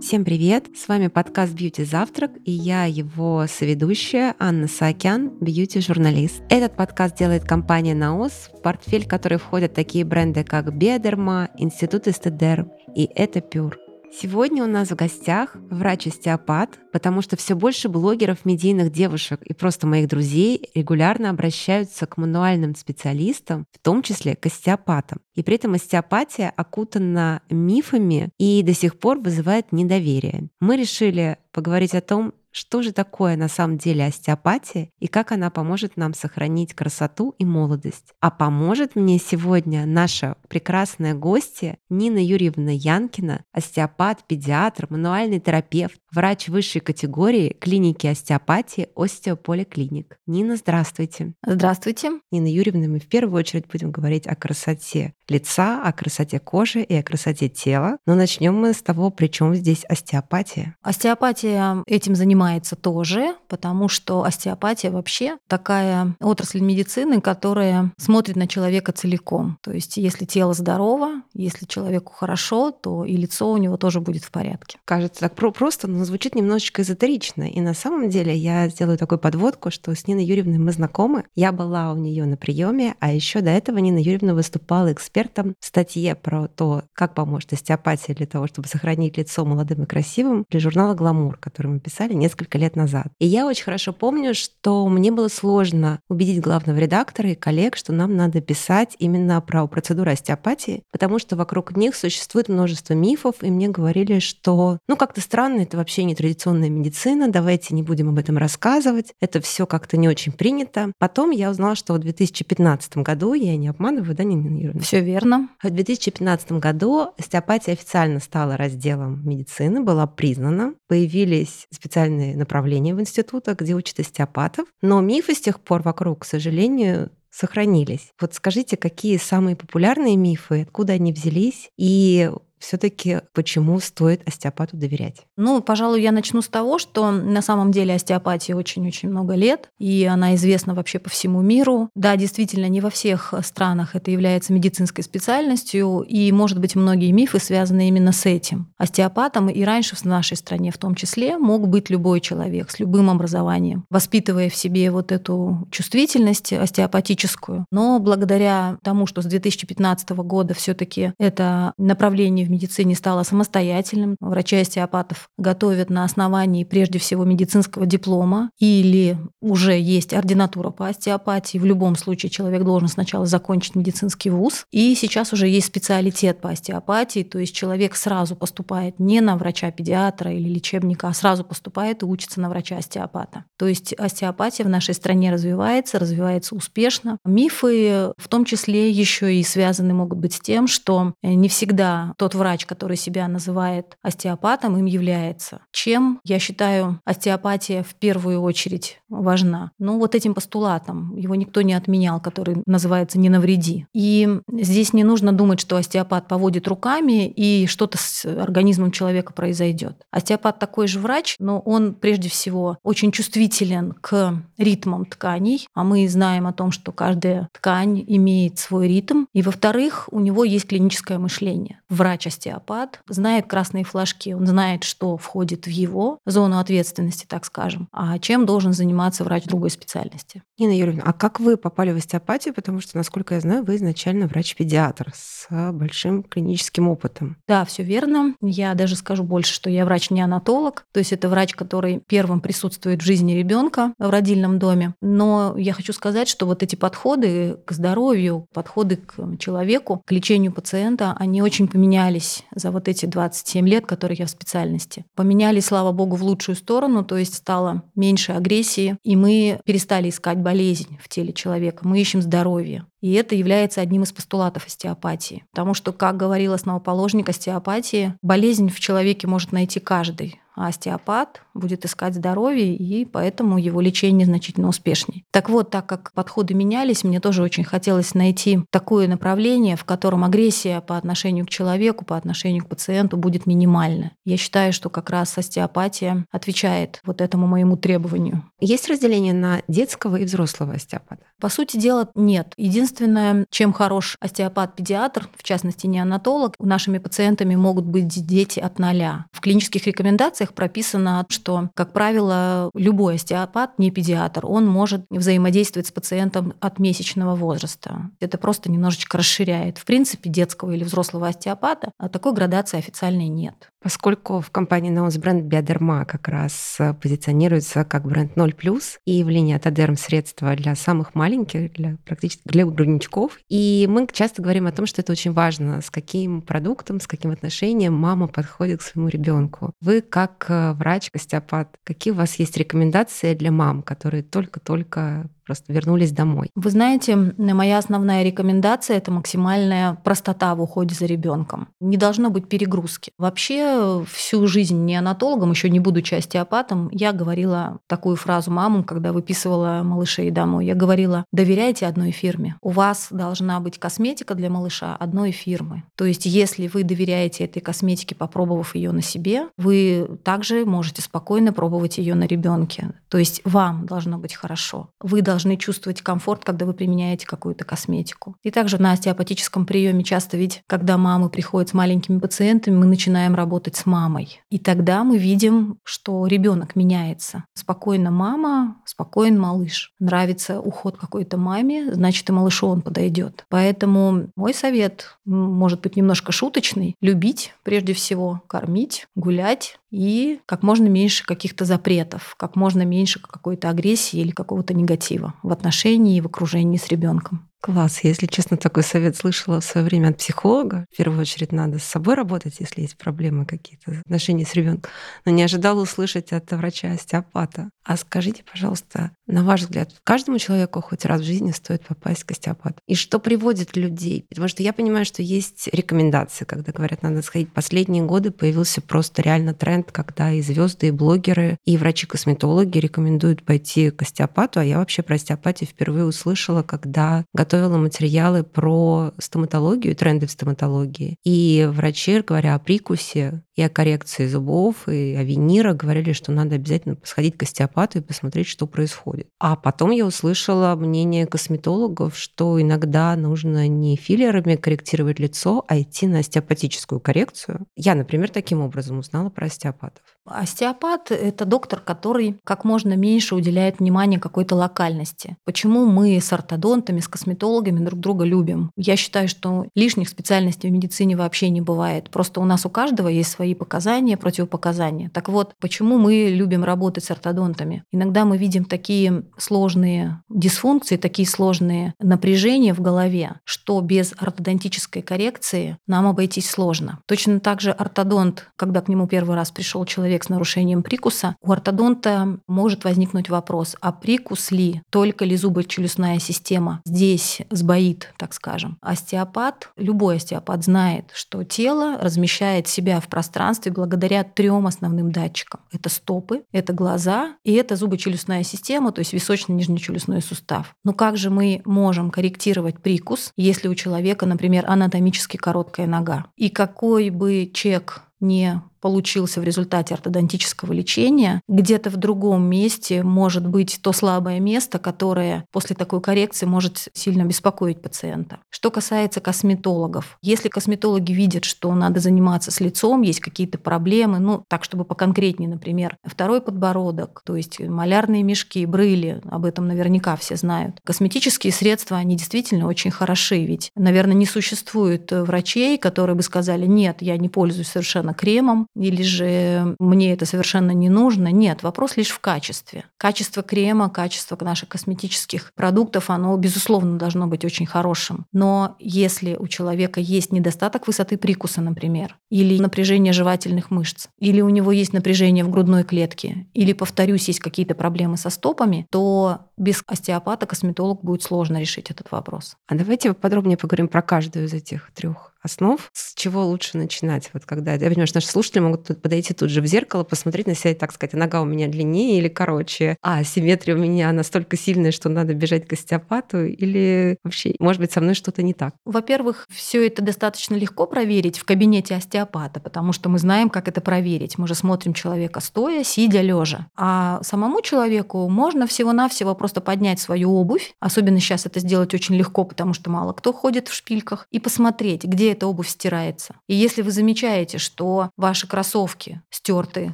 Всем привет! С вами подкаст «Бьюти Завтрак» и я его соведущая Анна Саакян, бьюти-журналист. Этот подкаст делает компания «Наос», в портфель которой входят такие бренды, как «Биодерма», «Институт Эстедер» и «Это Пюр». Сегодня у нас в гостях врач-остеопат, потому что все больше блогеров, медийных девушек и просто моих друзей регулярно обращаются к мануальным специалистам, в том числе к остеопатам. И при этом остеопатия окутана мифами и до сих пор вызывает недоверие. Мы решили поговорить о том, что же такое на самом деле остеопатия и как она поможет нам сохранить красоту и молодость. А поможет мне сегодня наша прекрасная гостья Нина Юрьевна Янкина, остеопат, педиатр, мануальный терапевт, врач высшей категории клиники остеопатии Остеополиклиник. Нина, здравствуйте. Здравствуйте. Нина Юрьевна, мы в первую очередь будем говорить о красоте лица, о красоте кожи и о красоте тела. Но начнем мы с того, при чем здесь остеопатия. Остеопатия этим занимается занимается тоже, потому что остеопатия вообще такая отрасль медицины, которая смотрит на человека целиком. То есть если тело здорово, если человеку хорошо, то и лицо у него тоже будет в порядке. Кажется так просто, но звучит немножечко эзотерично. И на самом деле я сделаю такую подводку, что с Ниной Юрьевной мы знакомы. Я была у нее на приеме, а еще до этого Нина Юрьевна выступала экспертом в статье про то, как поможет остеопатия для того, чтобы сохранить лицо молодым и красивым для журнала «Гламур», который мы писали несколько лет назад. И я очень хорошо помню, что мне было сложно убедить главного редактора и коллег, что нам надо писать именно про процедуру остеопатии, потому что вокруг них существует множество мифов, и мне говорили, что ну как-то странно, это вообще не традиционная медицина, давайте не будем об этом рассказывать, это все как-то не очень принято. Потом я узнала, что в 2015 году, я не обманываю, да, Нина Юрьевна? Все верно. В 2015 году остеопатия официально стала разделом медицины, была признана, появились специальные специальные направления в институтах, где учат остеопатов. Но мифы с тех пор вокруг, к сожалению, сохранились. Вот скажите, какие самые популярные мифы, откуда они взялись, и все-таки почему стоит остеопату доверять? Ну, пожалуй, я начну с того, что на самом деле остеопатии очень-очень много лет, и она известна вообще по всему миру. Да, действительно, не во всех странах это является медицинской специальностью, и, может быть, многие мифы связаны именно с этим. Остеопатом и раньше в нашей стране в том числе мог быть любой человек с любым образованием, воспитывая в себе вот эту чувствительность остеопатическую. Но благодаря тому, что с 2015 года все таки это направление в медицине стало самостоятельным. Врачи-остеопатов готовят на основании прежде всего медицинского диплома или уже есть ординатура по остеопатии. В любом случае человек должен сначала закончить медицинский вуз. И сейчас уже есть специалитет по остеопатии, то есть человек сразу поступает не на врача-педиатра или лечебника, а сразу поступает и учится на врача-остеопата. То есть остеопатия в нашей стране развивается, развивается успешно. Мифы в том числе еще и связаны могут быть с тем, что не всегда тот врач, который себя называет остеопатом, им является. Чем, я считаю, остеопатия в первую очередь важна? Ну, вот этим постулатом. Его никто не отменял, который называется «не навреди». И здесь не нужно думать, что остеопат поводит руками и что-то с организмом человека произойдет. Остеопат такой же врач, но он прежде всего очень чувствителен к ритмам тканей, а мы знаем о том, что каждая ткань имеет свой ритм. И, во-вторых, у него есть клиническое мышление. Врач остеопат, знает красные флажки, он знает, что входит в его зону ответственности, так скажем, а чем должен заниматься врач другой специальности. Нина Юрьевна, а как вы попали в остеопатию? Потому что, насколько я знаю, вы изначально врач-педиатр с большим клиническим опытом. Да, все верно. Я даже скажу больше, что я врач-неонатолог, то есть это врач, который первым присутствует в жизни ребенка в родильном доме. Но я хочу сказать, что вот эти подходы к здоровью, подходы к человеку, к лечению пациента, они очень поменялись поменялись за вот эти 27 лет, которые я в специальности. Поменялись, слава богу, в лучшую сторону, то есть стало меньше агрессии, и мы перестали искать болезнь в теле человека, мы ищем здоровье. И это является одним из постулатов остеопатии. Потому что, как говорил основоположник остеопатии, болезнь в человеке может найти каждый а остеопат будет искать здоровье, и поэтому его лечение значительно успешнее. Так вот, так как подходы менялись, мне тоже очень хотелось найти такое направление, в котором агрессия по отношению к человеку, по отношению к пациенту будет минимальна. Я считаю, что как раз остеопатия отвечает вот этому моему требованию. Есть разделение на детского и взрослого остеопата? По сути дела, нет. Единственное, чем хорош остеопат-педиатр, в частности неонатолог, нашими пациентами могут быть дети от ноля. В клинических рекомендациях прописано, что, как правило, любой остеопат, не педиатр, он может взаимодействовать с пациентом от месячного возраста. Это просто немножечко расширяет. В принципе, детского или взрослого остеопата а такой градации официальной нет. Поскольку в компании Наус бренд Биодерма как раз позиционируется как бренд 0+, и в линии Атодерм средства для самых маленьких, для практически для грудничков. И мы часто говорим о том, что это очень важно, с каким продуктом, с каким отношением мама подходит к своему ребенку. Вы как э, врач, остеопат, какие у вас есть рекомендации для мам, которые только-только просто вернулись домой. Вы знаете, моя основная рекомендация это максимальная простота в уходе за ребенком. Не должно быть перегрузки. Вообще всю жизнь неонатологом, еще не будучи остеопатом, я говорила такую фразу мамам, когда выписывала малышей домой. Я говорила, доверяйте одной фирме. У вас должна быть косметика для малыша одной фирмы. То есть, если вы доверяете этой косметике, попробовав ее на себе, вы также можете спокойно пробовать ее на ребенке. То есть вам должно быть хорошо. Вы должны должны чувствовать комфорт, когда вы применяете какую-то косметику. И также на остеопатическом приеме часто ведь, когда мамы приходят с маленькими пациентами, мы начинаем работать с мамой. И тогда мы видим, что ребенок меняется. Спокойно мама, спокоен малыш. Нравится уход какой-то маме, значит и малышу он подойдет. Поэтому мой совет может быть немножко шуточный. Любить прежде всего, кормить, гулять, и как можно меньше каких-то запретов, как можно меньше какой-то агрессии или какого-то негатива в отношении и в окружении с ребенком. Класс. Если честно, такой совет слышала в свое время от психолога. В первую очередь надо с собой работать, если есть проблемы какие-то в отношении с ребенком. Но не ожидала услышать от врача-остеопата. А скажите, пожалуйста, на ваш взгляд, каждому человеку хоть раз в жизни стоит попасть к остеопату? И что приводит людей? Потому что я понимаю, что есть рекомендации, когда говорят, надо сходить. Последние годы появился просто реально тренд, когда и звезды, и блогеры, и врачи-косметологи рекомендуют пойти к остеопату. А я вообще про остеопатию впервые услышала, когда готовила материалы про стоматологию, тренды в стоматологии. И врачи, говоря о прикусе и о коррекции зубов, и о винирах, говорили, что надо обязательно сходить к остеопату и посмотреть, что происходит. А потом я услышала мнение косметологов, что иногда нужно не филлерами корректировать лицо, а идти на остеопатическую коррекцию. Я, например, таким образом узнала про остеопатов. Остеопат – это доктор, который как можно меньше уделяет внимания какой-то локальности. Почему мы с ортодонтами, с косметологами друг друга любим? Я считаю, что лишних специальностей в медицине вообще не бывает. Просто у нас у каждого есть свои показания, противопоказания. Так вот, почему мы любим работать с ортодонтами? Иногда мы видим такие сложные дисфункции, такие сложные напряжения в голове, что без ортодонтической коррекции нам обойтись сложно. Точно так же ортодонт, когда к нему первый раз пришел человек человек с нарушением прикуса, у ортодонта может возникнуть вопрос, а прикус ли, только ли зубочелюстная система здесь сбоит, так скажем. Остеопат, любой остеопат знает, что тело размещает себя в пространстве благодаря трем основным датчикам. Это стопы, это глаза и это зубочелюстная система, то есть височно-нижнечелюстной сустав. Но как же мы можем корректировать прикус, если у человека, например, анатомически короткая нога? И какой бы чек не получился в результате ортодонтического лечения, где-то в другом месте может быть то слабое место, которое после такой коррекции может сильно беспокоить пациента. Что касается косметологов, если косметологи видят, что надо заниматься с лицом, есть какие-то проблемы, ну, так, чтобы поконкретнее, например, второй подбородок, то есть малярные мешки, брыли, об этом наверняка все знают. Косметические средства, они действительно очень хороши, ведь, наверное, не существует врачей, которые бы сказали, нет, я не пользуюсь совершенно кремом, или же мне это совершенно не нужно. Нет, вопрос лишь в качестве. Качество крема, качество наших косметических продуктов, оно, безусловно, должно быть очень хорошим. Но если у человека есть недостаток высоты прикуса, например, или напряжение жевательных мышц, или у него есть напряжение в грудной клетке, или, повторюсь, есть какие-то проблемы со стопами, то без остеопата косметолог будет сложно решить этот вопрос. А давайте подробнее поговорим про каждую из этих трех основ. С чего лучше начинать? Вот когда, я понимаю, что наши слушатели могут тут подойти тут же в зеркало, посмотреть на себя и так сказать, нога у меня длиннее или короче, а симметрия у меня настолько сильная, что надо бежать к остеопату, или вообще, может быть, со мной что-то не так? Во-первых, все это достаточно легко проверить в кабинете остеопата, потому что мы знаем, как это проверить. Мы же смотрим человека стоя, сидя, лежа. А самому человеку можно всего-навсего просто поднять свою обувь, особенно сейчас это сделать очень легко, потому что мало кто ходит в шпильках, и посмотреть, где эта обувь стирается. И если вы замечаете, что ваши кроссовки стерты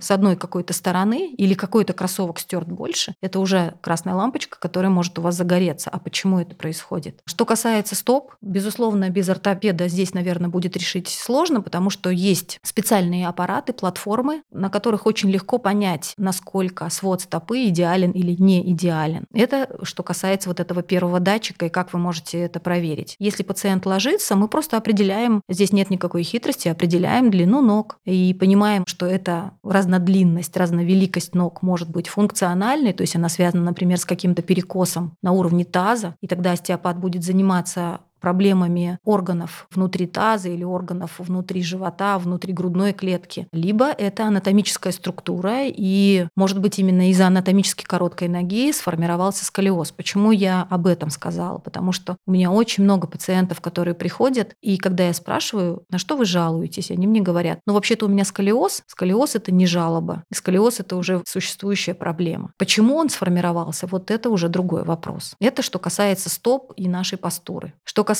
с одной какой-то стороны или какой-то кроссовок стерт больше, это уже красная лампочка, которая может у вас загореться. А почему это происходит? Что касается стоп, безусловно, без ортопеда здесь, наверное, будет решить сложно, потому что есть специальные аппараты, платформы, на которых очень легко понять, насколько свод стопы идеален или не идеален. Это что касается вот этого первого датчика и как вы можете это проверить. Если пациент ложится, мы просто определяем определяем, здесь нет никакой хитрости, определяем длину ног и понимаем, что эта разнодлинность, разновеликость ног может быть функциональной, то есть она связана, например, с каким-то перекосом на уровне таза, и тогда остеопат будет заниматься проблемами органов внутри таза или органов внутри живота, внутри грудной клетки. Либо это анатомическая структура, и, может быть, именно из-за анатомически короткой ноги сформировался сколиоз. Почему я об этом сказала? Потому что у меня очень много пациентов, которые приходят, и когда я спрашиваю, на что вы жалуетесь, они мне говорят, ну, вообще-то у меня сколиоз. Сколиоз — это не жалоба. Сколиоз — это уже существующая проблема. Почему он сформировался? Вот это уже другой вопрос. Это что касается стоп и нашей постуры. Что касается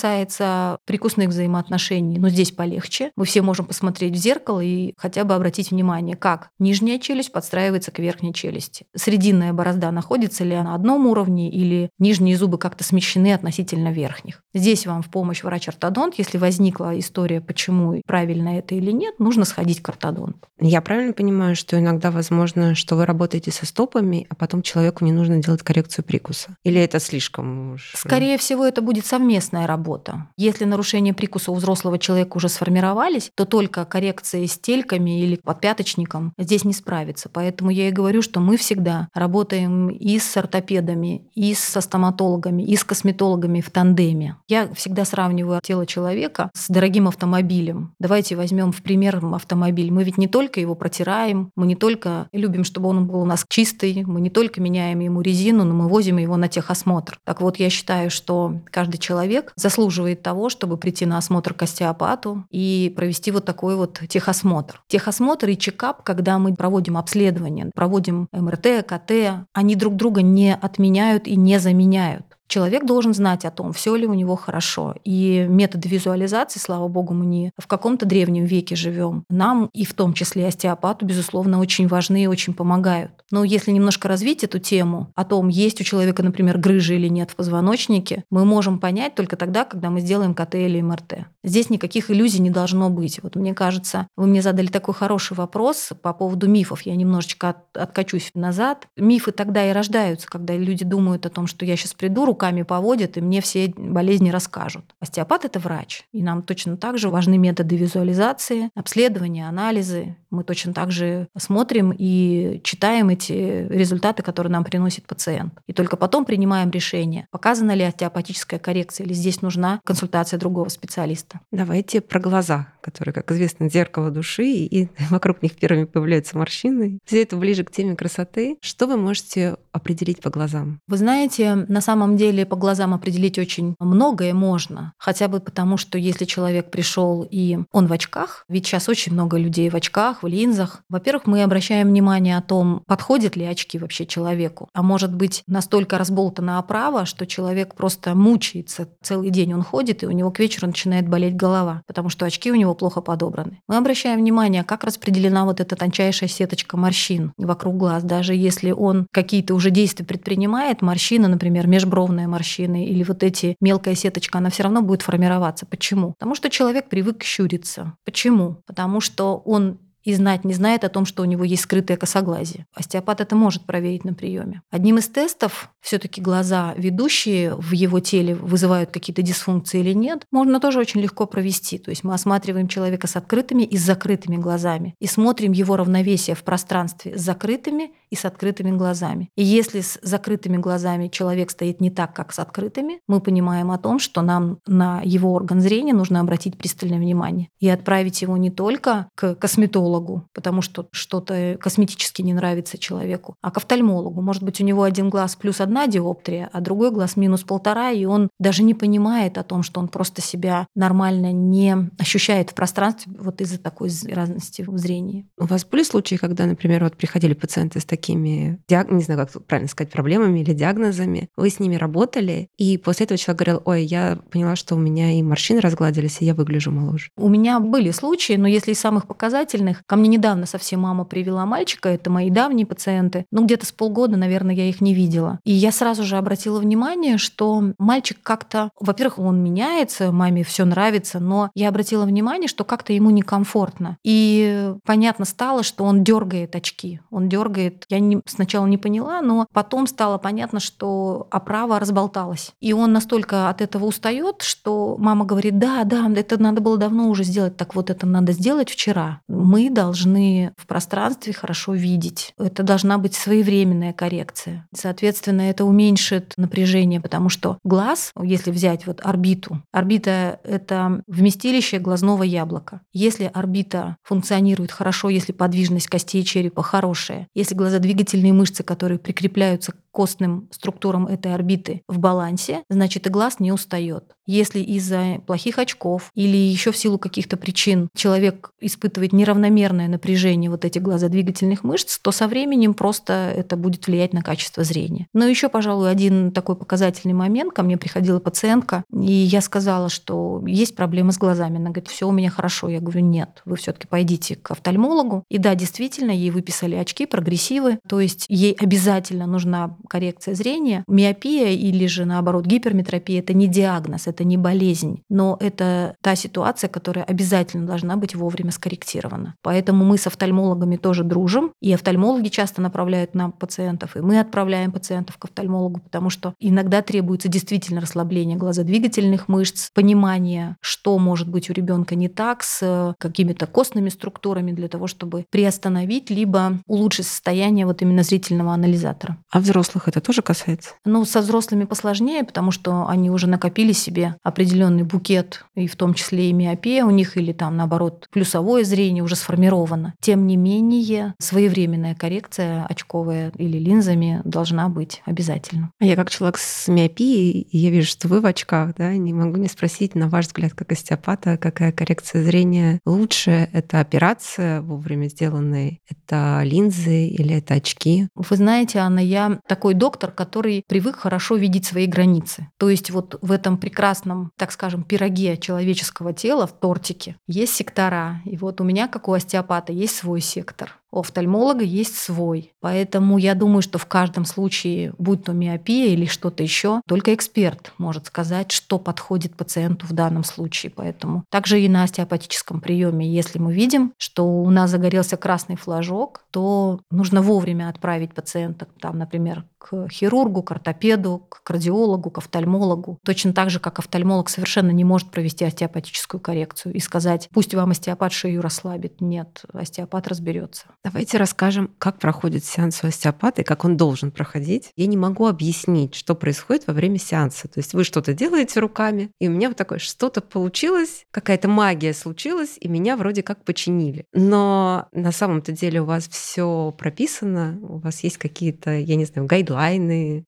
прикусных взаимоотношений, ну здесь полегче. Мы все можем посмотреть в зеркало и хотя бы обратить внимание, как нижняя челюсть подстраивается к верхней челюсти. Срединная борозда находится ли она на одном уровне или нижние зубы как-то смещены относительно верхних. Здесь вам в помощь врач-ортодонт. Если возникла история, почему правильно это или нет, нужно сходить к ортодонту. Я правильно понимаю, что иногда возможно, что вы работаете со стопами, а потом человеку не нужно делать коррекцию прикуса? Или это слишком уж... Скорее всего, это будет совместная работа работа. Если нарушения прикуса у взрослого человека уже сформировались, то только коррекция стельками или подпяточником здесь не справится. Поэтому я и говорю, что мы всегда работаем и с ортопедами, и со стоматологами, и с косметологами в тандеме. Я всегда сравниваю тело человека с дорогим автомобилем. Давайте возьмем в пример автомобиль. Мы ведь не только его протираем, мы не только любим, чтобы он был у нас чистый, мы не только меняем ему резину, но мы возим его на техосмотр. Так вот, я считаю, что каждый человек заслуживает того, чтобы прийти на осмотр к остеопату и провести вот такой вот техосмотр. Техосмотр и чекап, когда мы проводим обследование, проводим МРТ, КТ, они друг друга не отменяют и не заменяют. Человек должен знать о том, все ли у него хорошо. И методы визуализации, слава богу, мы не в каком-то древнем веке живем. Нам и в том числе остеопату, безусловно, очень важны и очень помогают. Но если немножко развить эту тему о том, есть у человека, например, грыжа или нет в позвоночнике, мы можем понять только тогда, когда мы сделаем КТ или МРТ. Здесь никаких иллюзий не должно быть. Вот мне кажется, вы мне задали такой хороший вопрос по поводу мифов. Я немножечко от, откачусь назад. Мифы тогда и рождаются, когда люди думают о том, что я сейчас приду, руками поводят, и мне все болезни расскажут. Остеопат – это врач. И нам точно так же важны методы визуализации, обследования, анализы. Мы точно так же смотрим и читаем эти результаты, которые нам приносит пациент. И только потом принимаем решение, показана ли остеопатическая коррекция или здесь нужна консультация другого специалиста. Давайте про глаза, которые, как известно, зеркало души, и вокруг них первыми появляются морщины. Все это ближе к теме красоты. Что вы можете определить по глазам? Вы знаете, на самом деле по глазам определить очень многое можно. Хотя бы потому, что если человек пришел и он в очках, ведь сейчас очень много людей в очках, линзах. Во-первых, мы обращаем внимание о том, подходят ли очки вообще человеку. А может быть, настолько разболтана оправа, что человек просто мучается. Целый день он ходит, и у него к вечеру начинает болеть голова, потому что очки у него плохо подобраны. Мы обращаем внимание, как распределена вот эта тончайшая сеточка морщин вокруг глаз. Даже если он какие-то уже действия предпринимает, морщина, например, межбровная морщина или вот эти мелкая сеточка, она все равно будет формироваться. Почему? Потому что человек привык щуриться. Почему? Потому что он и знать не знает о том, что у него есть скрытое косоглазие. Остеопат это может проверить на приеме. Одним из тестов все-таки глаза ведущие в его теле вызывают какие-то дисфункции или нет, можно тоже очень легко провести. То есть мы осматриваем человека с открытыми и с закрытыми глазами и смотрим его равновесие в пространстве с закрытыми и с открытыми глазами. И если с закрытыми глазами человек стоит не так, как с открытыми, мы понимаем о том, что нам на его орган зрения нужно обратить пристальное внимание и отправить его не только к косметологу, потому что что-то косметически не нравится человеку, а к офтальмологу. Может быть, у него один глаз плюс одна диоптрия, а другой глаз минус полтора, и он даже не понимает о том, что он просто себя нормально не ощущает в пространстве вот из-за такой разности в зрении. У вас были случаи, когда, например, вот приходили пациенты с такими, не знаю, как правильно сказать, проблемами или диагнозами, вы с ними работали, и после этого человек говорил, ой, я поняла, что у меня и морщины разгладились, и я выгляжу моложе. У меня были случаи, но если из самых показательных, ко мне недавно совсем мама привела мальчика, это мои давние пациенты, ну где-то с полгода, наверное, я их не видела. И я сразу же обратила внимание, что мальчик как-то, во-первых, он меняется, маме все нравится, но я обратила внимание, что как-то ему некомфортно. И понятно стало, что он дергает очки. Он дергает. Я не, сначала не поняла, но потом стало понятно, что оправа разболталась. И он настолько от этого устает, что мама говорит, да, да, это надо было давно уже сделать, так вот это надо сделать вчера. Мы должны в пространстве хорошо видеть. Это должна быть своевременная коррекция. Соответственно, это уменьшит напряжение, потому что глаз, если взять вот орбиту, орбита — это вместилище глазного яблока. Если орбита функционирует хорошо, если подвижность костей черепа хорошая, если глазодвигательные мышцы, которые прикрепляются к костным структурам этой орбиты в балансе, значит и глаз не устает. Если из-за плохих очков или еще в силу каких-то причин человек испытывает неравномерное напряжение вот этих глазодвигательных мышц, то со временем просто это будет влиять на качество зрения. Но еще, пожалуй, один такой показательный момент. Ко мне приходила пациентка, и я сказала, что есть проблемы с глазами. Она говорит, все у меня хорошо. Я говорю, нет, вы все-таки пойдите к офтальмологу. И да, действительно, ей выписали очки, прогрессивы, то есть ей обязательно нужна коррекция зрения. Миопия или же, наоборот, гиперметропия – это не диагноз, это не болезнь, но это та ситуация, которая обязательно должна быть вовремя скорректирована. Поэтому мы с офтальмологами тоже дружим, и офтальмологи часто направляют нам пациентов, и мы отправляем пациентов к офтальмологу, потому что иногда требуется действительно расслабление глазодвигательных мышц, понимание, что может быть у ребенка не так с какими-то костными структурами для того, чтобы приостановить либо улучшить состояние вот именно зрительного анализатора. А взрослых это тоже касается? Ну, со взрослыми посложнее, потому что они уже накопили себе определенный букет, и в том числе и миопия у них, или там, наоборот, плюсовое зрение уже сформировано. Тем не менее, своевременная коррекция очковая или линзами должна быть обязательно. Я как человек с миопией, я вижу, что вы в очках, да, не могу не спросить, на ваш взгляд, как остеопата, какая коррекция зрения лучше? Это операция вовремя сделанная, это линзы или это очки? Вы знаете, Анна, я такой доктор, который привык хорошо видеть свои границы. То есть вот в этом прекрасном, так скажем, пироге человеческого тела, в тортике, есть сектора. И вот у меня, как у остеопата, есть свой сектор. У офтальмолога есть свой. Поэтому я думаю, что в каждом случае, будь то миопия или что-то еще, только эксперт может сказать, что подходит пациенту в данном случае. Поэтому также и на остеопатическом приеме, если мы видим, что у нас загорелся красный флажок, то нужно вовремя отправить пациента, там, например, хирургу, к ортопеду, к кардиологу, к офтальмологу. Точно так же, как офтальмолог совершенно не может провести остеопатическую коррекцию и сказать, пусть вам остеопат шею расслабит. Нет, остеопат разберется. Давайте расскажем, как проходит сеанс у остеопата и как он должен проходить. Я не могу объяснить, что происходит во время сеанса. То есть вы что-то делаете руками, и у меня вот такое что-то получилось, какая-то магия случилась, и меня вроде как починили. Но на самом-то деле у вас все прописано, у вас есть какие-то, я не знаю, гайдлайны.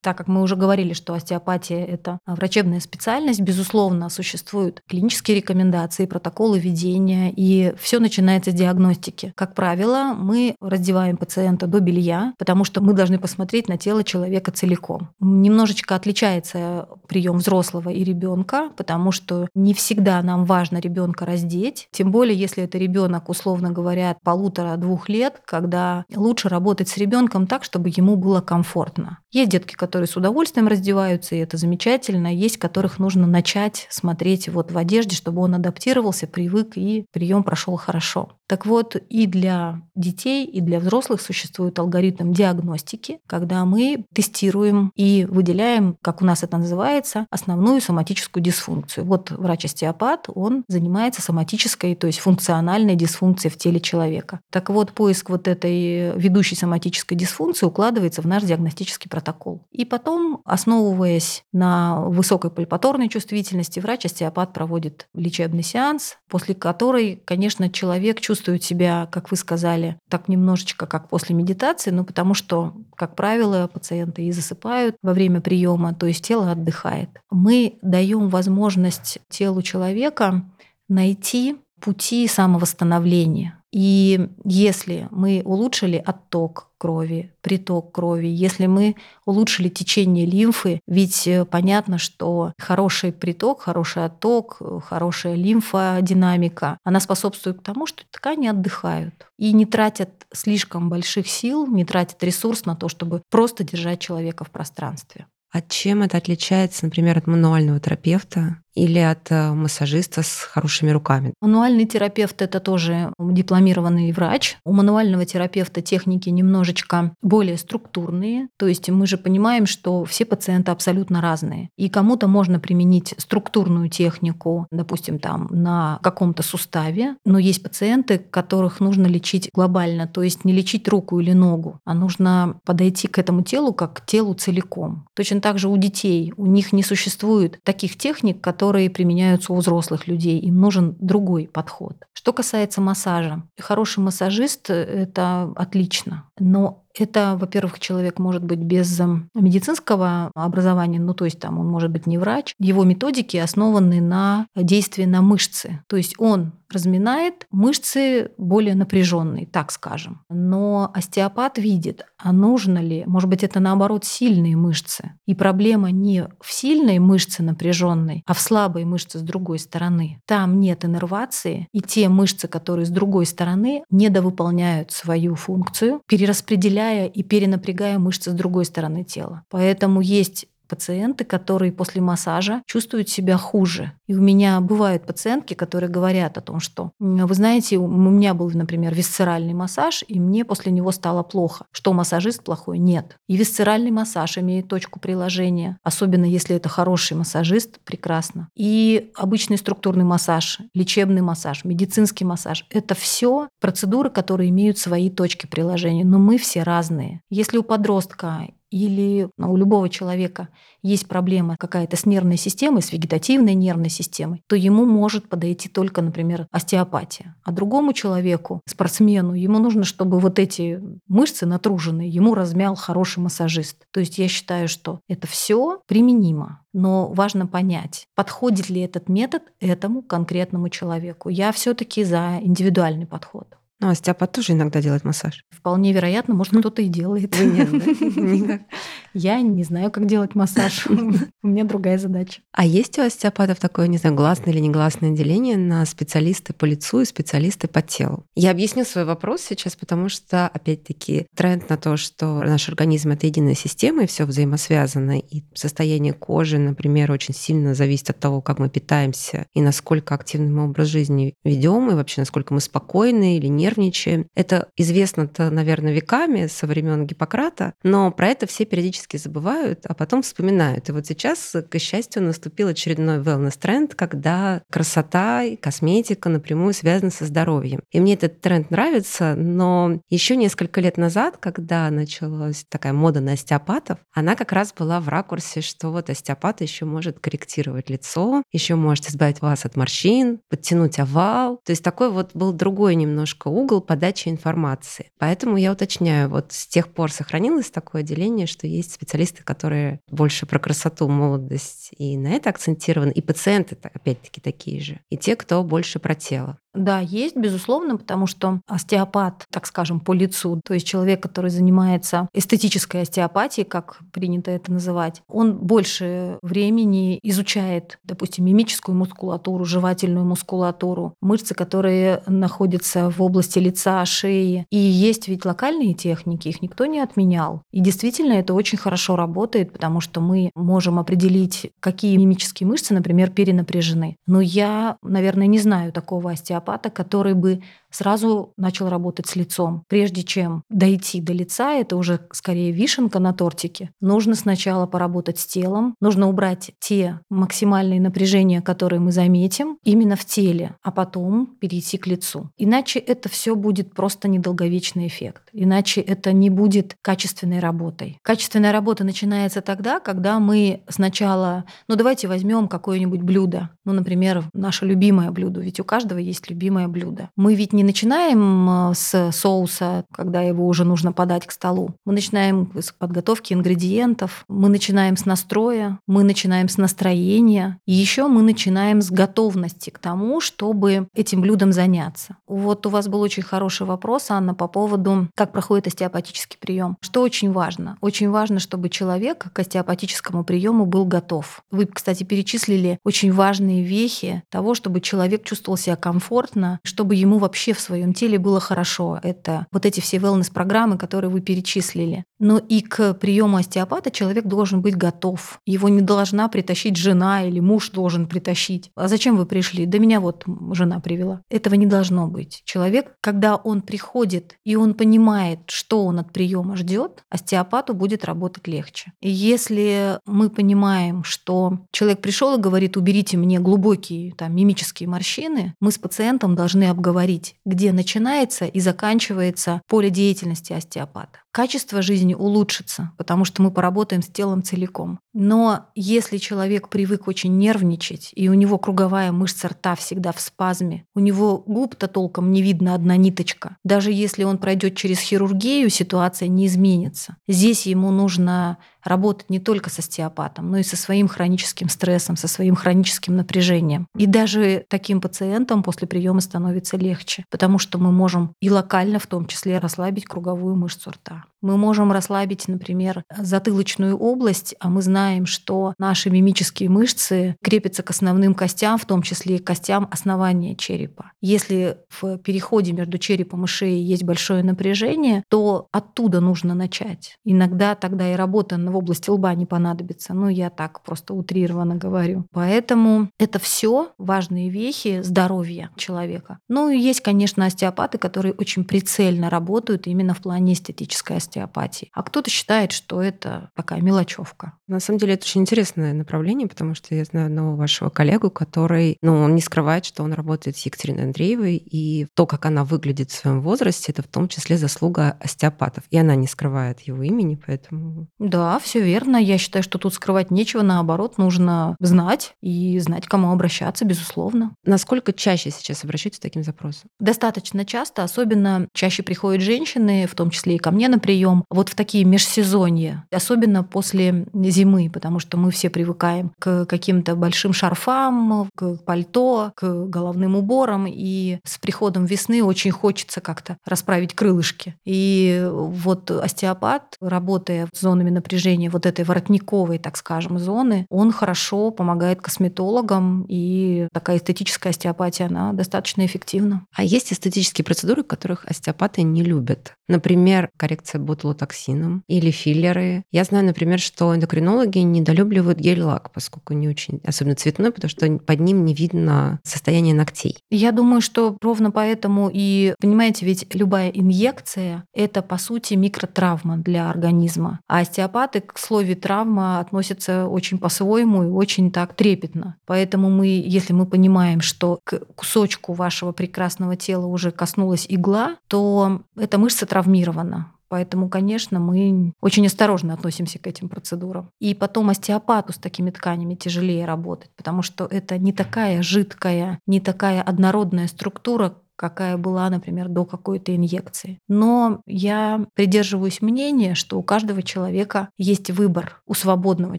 Так как мы уже говорили, что остеопатия — это врачебная специальность, безусловно, существуют клинические рекомендации, протоколы ведения, и все начинается с диагностики. Как правило, мы раздеваем пациента до белья, потому что мы должны посмотреть на тело человека целиком. Немножечко отличается прием взрослого и ребенка, потому что не всегда нам важно ребенка раздеть, тем более если это ребенок, условно говоря, полутора-двух лет, когда лучше работать с ребенком так, чтобы ему было комфортно. Есть детки, которые с удовольствием раздеваются, и это замечательно. Есть, которых нужно начать смотреть вот в одежде, чтобы он адаптировался, привык, и прием прошел хорошо. Так вот, и для детей, и для взрослых существует алгоритм диагностики, когда мы тестируем и выделяем, как у нас это называется, основную соматическую дисфункцию. Вот врач-остеопат, он занимается соматической, то есть функциональной дисфункцией в теле человека. Так вот, поиск вот этой ведущей соматической дисфункции укладывается в наш диагностический протокол. И потом, основываясь на высокой пальпаторной чувствительности, врач-остеопат проводит лечебный сеанс, после которой, конечно, человек чувствует себя, как вы сказали, так немножечко, как после медитации, ну потому что, как правило, пациенты и засыпают во время приема, то есть тело отдыхает. Мы даем возможность телу человека найти пути самовосстановления. И если мы улучшили отток крови, приток крови, если мы улучшили течение лимфы, ведь э, понятно, что хороший приток, хороший отток, хорошая лимфодинамика, она способствует тому, что ткани отдыхают и не тратят слишком больших сил, не тратят ресурс на то, чтобы просто держать человека в пространстве. А чем это отличается, например, от мануального терапевта? Или от э, массажиста с хорошими руками. Мануальный терапевт – это тоже дипломированный врач. У мануального терапевта техники немножечко более структурные. То есть мы же понимаем, что все пациенты абсолютно разные. И кому-то можно применить структурную технику, допустим, там на каком-то суставе, но есть пациенты, которых нужно лечить глобально, то есть не лечить руку или ногу, а нужно подойти к этому телу как к телу целиком. Точно так же у детей. У них не существует таких техник, которые которые применяются у взрослых людей. Им нужен другой подход. Что касается массажа, хороший массажист – это отлично. Но это, во-первых, человек может быть без эм, медицинского образования, ну то есть там он может быть не врач. Его методики основаны на действии на мышцы. То есть он разминает мышцы более напряженные, так скажем. Но остеопат видит, а нужно ли, может быть, это наоборот сильные мышцы. И проблема не в сильной мышце напряженной, а в слабой мышце с другой стороны. Там нет иннервации, и те мышцы, которые с другой стороны недовыполняют свою функцию, перераспределяют перенапрягая и перенапрягая мышцы с другой стороны тела. Поэтому есть пациенты, которые после массажа чувствуют себя хуже. И у меня бывают пациентки, которые говорят о том, что, вы знаете, у меня был, например, висцеральный массаж, и мне после него стало плохо. Что массажист плохой? Нет. И висцеральный массаж имеет точку приложения, особенно если это хороший массажист, прекрасно. И обычный структурный массаж, лечебный массаж, медицинский массаж – это все процедуры, которые имеют свои точки приложения. Но мы все разные. Если у подростка или у любого человека есть проблема какая-то с нервной системой, с вегетативной нервной системой, то ему может подойти только, например, остеопатия. А другому человеку, спортсмену, ему нужно, чтобы вот эти мышцы натруженные ему размял хороший массажист. То есть я считаю, что это все применимо. Но важно понять, подходит ли этот метод этому конкретному человеку. Я все-таки за индивидуальный подход. Ну, остеопат тоже иногда делает массаж. Вполне вероятно, может, кто-то и делает. Нет, да? Я не знаю, как делать массаж. У меня другая задача. А есть у остеопатов такое, не знаю, гласное или негласное деление на специалисты по лицу и специалисты по телу? Я объясню свой вопрос сейчас, потому что, опять-таки, тренд на то, что наш организм — это единая система, и все взаимосвязано, и состояние кожи, например, очень сильно зависит от того, как мы питаемся, и насколько активный мы образ жизни ведем, и вообще насколько мы спокойны или нервничаем. Это известно-то, наверное, веками со времен Гиппократа, но про это все периодически забывают, а потом вспоминают. И вот сейчас, к счастью, наступил очередной wellness-тренд, когда красота и косметика напрямую связаны со здоровьем. И мне этот тренд нравится, но еще несколько лет назад, когда началась такая мода на остеопатов, она как раз была в ракурсе, что вот остеопат еще может корректировать лицо, еще может избавить вас от морщин, подтянуть овал. То есть такой вот был другой немножко угол подачи информации. Поэтому я уточняю, вот с тех пор сохранилось такое деление, что есть специалисты, которые больше про красоту, молодость и на это акцентированы, и пациенты опять-таки такие же, и те, кто больше про тело. Да, есть, безусловно, потому что остеопат, так скажем, по лицу, то есть человек, который занимается эстетической остеопатией, как принято это называть, он больше времени изучает, допустим, мимическую мускулатуру, жевательную мускулатуру, мышцы, которые находятся в области лица, шеи. И есть ведь локальные техники, их никто не отменял. И действительно это очень хорошо работает, потому что мы можем определить, какие мимические мышцы, например, перенапряжены. Но я, наверное, не знаю такого остеопата, который бы сразу начал работать с лицом. Прежде чем дойти до лица, это уже скорее вишенка на тортике, нужно сначала поработать с телом, нужно убрать те максимальные напряжения, которые мы заметим именно в теле, а потом перейти к лицу. Иначе это все будет просто недолговечный эффект. Иначе это не будет качественной работой. Качественная работа начинается тогда, когда мы сначала, ну давайте возьмем какое-нибудь блюдо, ну, например, наше любимое блюдо, ведь у каждого есть любимое блюдо. Мы ведь не начинаем э, с соуса, когда его уже нужно подать к столу. Мы начинаем с подготовки ингредиентов, мы начинаем с настроя, мы начинаем с настроения, и еще мы начинаем с готовности к тому, чтобы этим блюдом заняться. Вот у вас был очень хороший вопрос, Анна, по поводу, как проходит остеопатический прием. Что очень важно? Очень важно, чтобы человек к остеопатическому приему был готов. Вы, кстати, перечислили очень важные вехи того, чтобы человек чувствовал себя комфортно, чтобы ему вообще вообще в своем теле было хорошо. Это вот эти все wellness-программы, которые вы перечислили. Но и к приему остеопата человек должен быть готов. Его не должна притащить жена или муж должен притащить. А зачем вы пришли? Да меня вот жена привела. Этого не должно быть. Человек, когда он приходит и он понимает, что он от приема ждет, остеопату будет работать легче. И если мы понимаем, что человек пришел и говорит, уберите мне глубокие там, мимические морщины, мы с пациентом должны обговорить, где начинается и заканчивается поле деятельности остеопата качество жизни улучшится, потому что мы поработаем с телом целиком. Но если человек привык очень нервничать, и у него круговая мышца рта всегда в спазме, у него губ-то толком не видно одна ниточка, даже если он пройдет через хирургию, ситуация не изменится. Здесь ему нужно работать не только с остеопатом, но и со своим хроническим стрессом, со своим хроническим напряжением. И даже таким пациентам после приема становится легче, потому что мы можем и локально в том числе расслабить круговую мышцу рта. Мы можем расслабить, например, затылочную область, а мы знаем, что наши мимические мышцы крепятся к основным костям, в том числе и к костям основания черепа. Если в переходе между черепом и шеей есть большое напряжение, то оттуда нужно начать. Иногда тогда и работа в области лба не понадобится. Ну, я так просто утрированно говорю. Поэтому это все важные вехи здоровья человека. Ну и есть, конечно, остеопаты, которые очень прицельно работают именно в плане эстетической остеопатии. А кто-то считает, что это такая мелочевка. На самом деле это очень интересное направление, потому что я знаю одного вашего коллегу, который, ну, он не скрывает, что он работает с Екатериной Андреевой, и то, как она выглядит в своем возрасте, это в том числе заслуга остеопатов. И она не скрывает его имени, поэтому... Да, все верно. Я считаю, что тут скрывать нечего, наоборот, нужно знать и знать, к кому обращаться, безусловно. Насколько чаще сейчас обращаются с таким запросом? Достаточно часто, особенно чаще приходят женщины, в том числе и ко мне на прием, вот в такие межсезонья, особенно после зимы, потому что мы все привыкаем к каким-то большим шарфам, к пальто, к головным уборам, и с приходом весны очень хочется как-то расправить крылышки. И вот остеопат, работая с зонами напряжения вот этой воротниковой, так скажем, зоны, он хорошо помогает косметологам, и такая эстетическая остеопатия, она достаточно эффективна. А есть эстетические процедуры, которых остеопаты не любят? Например, коррекция ботулотоксином или филлеры. Я знаю, например, что эндокринологи недолюбливают гель-лак, поскольку не очень, особенно цветной, потому что под ним не видно состояние ногтей. Я думаю, что ровно поэтому и, понимаете, ведь любая инъекция — это, по сути, микротравма для организма. А остеопаты к слову травма относятся очень по-своему и очень так трепетно. Поэтому мы, если мы понимаем, что к кусочку вашего прекрасного тела уже коснулась игла, то эта мышца травмирована. Поэтому, конечно, мы очень осторожно относимся к этим процедурам. И потом остеопату с такими тканями тяжелее работать, потому что это не такая жидкая, не такая однородная структура, какая была, например, до какой-то инъекции. Но я придерживаюсь мнения, что у каждого человека есть выбор, у свободного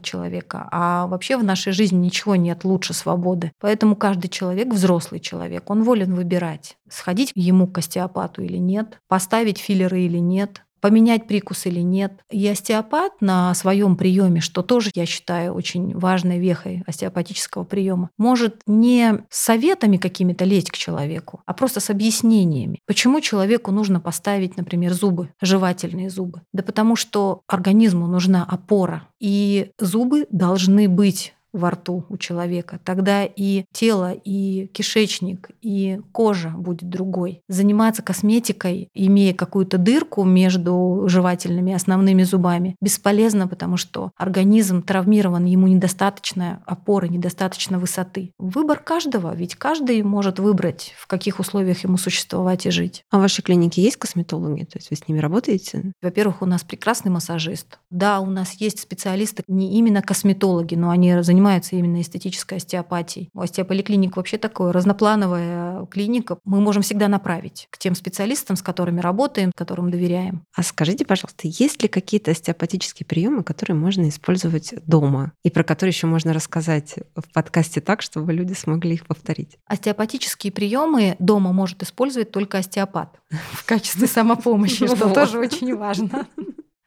человека. А вообще в нашей жизни ничего нет лучше свободы. Поэтому каждый человек, взрослый человек, он волен выбирать, сходить ему к остеопату или нет, поставить филлеры или нет, поменять прикус или нет. И остеопат на своем приеме, что тоже я считаю очень важной вехой остеопатического приема, может не советами какими-то лезть к человеку, а просто с объяснениями. Почему человеку нужно поставить, например, зубы, жевательные зубы? Да потому что организму нужна опора, и зубы должны быть во рту у человека, тогда и тело, и кишечник, и кожа будет другой. Заниматься косметикой, имея какую-то дырку между жевательными основными зубами, бесполезно, потому что организм травмирован, ему недостаточно опоры, недостаточно высоты. Выбор каждого, ведь каждый может выбрать, в каких условиях ему существовать и жить. А в вашей клинике есть косметологи? То есть вы с ними работаете? Во-первых, у нас прекрасный массажист. Да, у нас есть специалисты, не именно косметологи, но они занимаются занимается именно эстетической остеопатией. У остеополиклиник вообще такое разноплановая клиника. Мы можем всегда направить к тем специалистам, с которыми работаем, которым доверяем. А скажите, пожалуйста, есть ли какие-то остеопатические приемы, которые можно использовать дома и про которые еще можно рассказать в подкасте так, чтобы люди смогли их повторить? Остеопатические приемы дома может использовать только остеопат в качестве самопомощи, что тоже очень важно.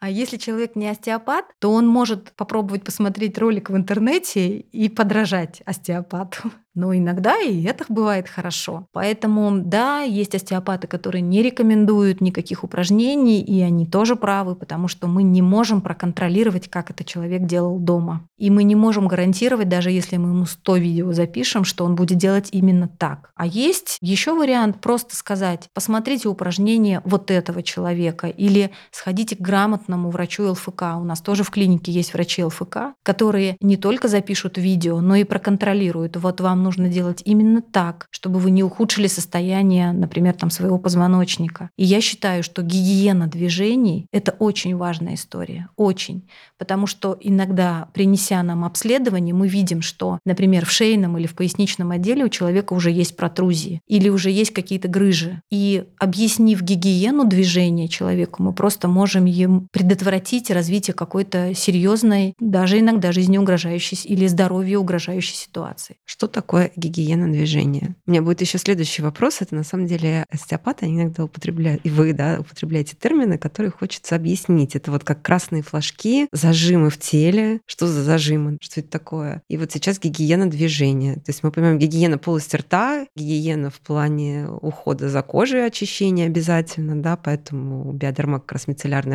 А если человек не остеопат, то он может попробовать посмотреть ролик в интернете и подражать остеопату. Но иногда и это бывает хорошо. Поэтому, да, есть остеопаты, которые не рекомендуют никаких упражнений, и они тоже правы, потому что мы не можем проконтролировать, как это человек делал дома. И мы не можем гарантировать, даже если мы ему 100 видео запишем, что он будет делать именно так. А есть еще вариант просто сказать, посмотрите упражнения вот этого человека, или сходите к грамотному врачу ЛФК. У нас тоже в клинике есть врачи ЛФК, которые не только запишут видео, но и проконтролируют. Вот вам нужно делать именно так, чтобы вы не ухудшили состояние, например, там, своего позвоночника. И я считаю, что гигиена движений — это очень важная история, очень. Потому что иногда, принеся нам обследование, мы видим, что, например, в шейном или в поясничном отделе у человека уже есть протрузии или уже есть какие-то грыжи. И объяснив гигиену движения человеку, мы просто можем ему предотвратить развитие какой-то серьезной, даже иногда жизнеугрожающей или здоровью угрожающей ситуации. Что такое такое гигиена движения. У меня будет еще следующий вопрос. Это на самом деле остеопаты, они иногда употребляют, и вы, да, употребляете термины, которые хочется объяснить. Это вот как красные флажки, зажимы в теле. Что за зажимы? Что это такое? И вот сейчас гигиена движения. То есть мы понимаем гигиена полости рта, гигиена в плане ухода за кожей, очищения обязательно, да, поэтому биодерма как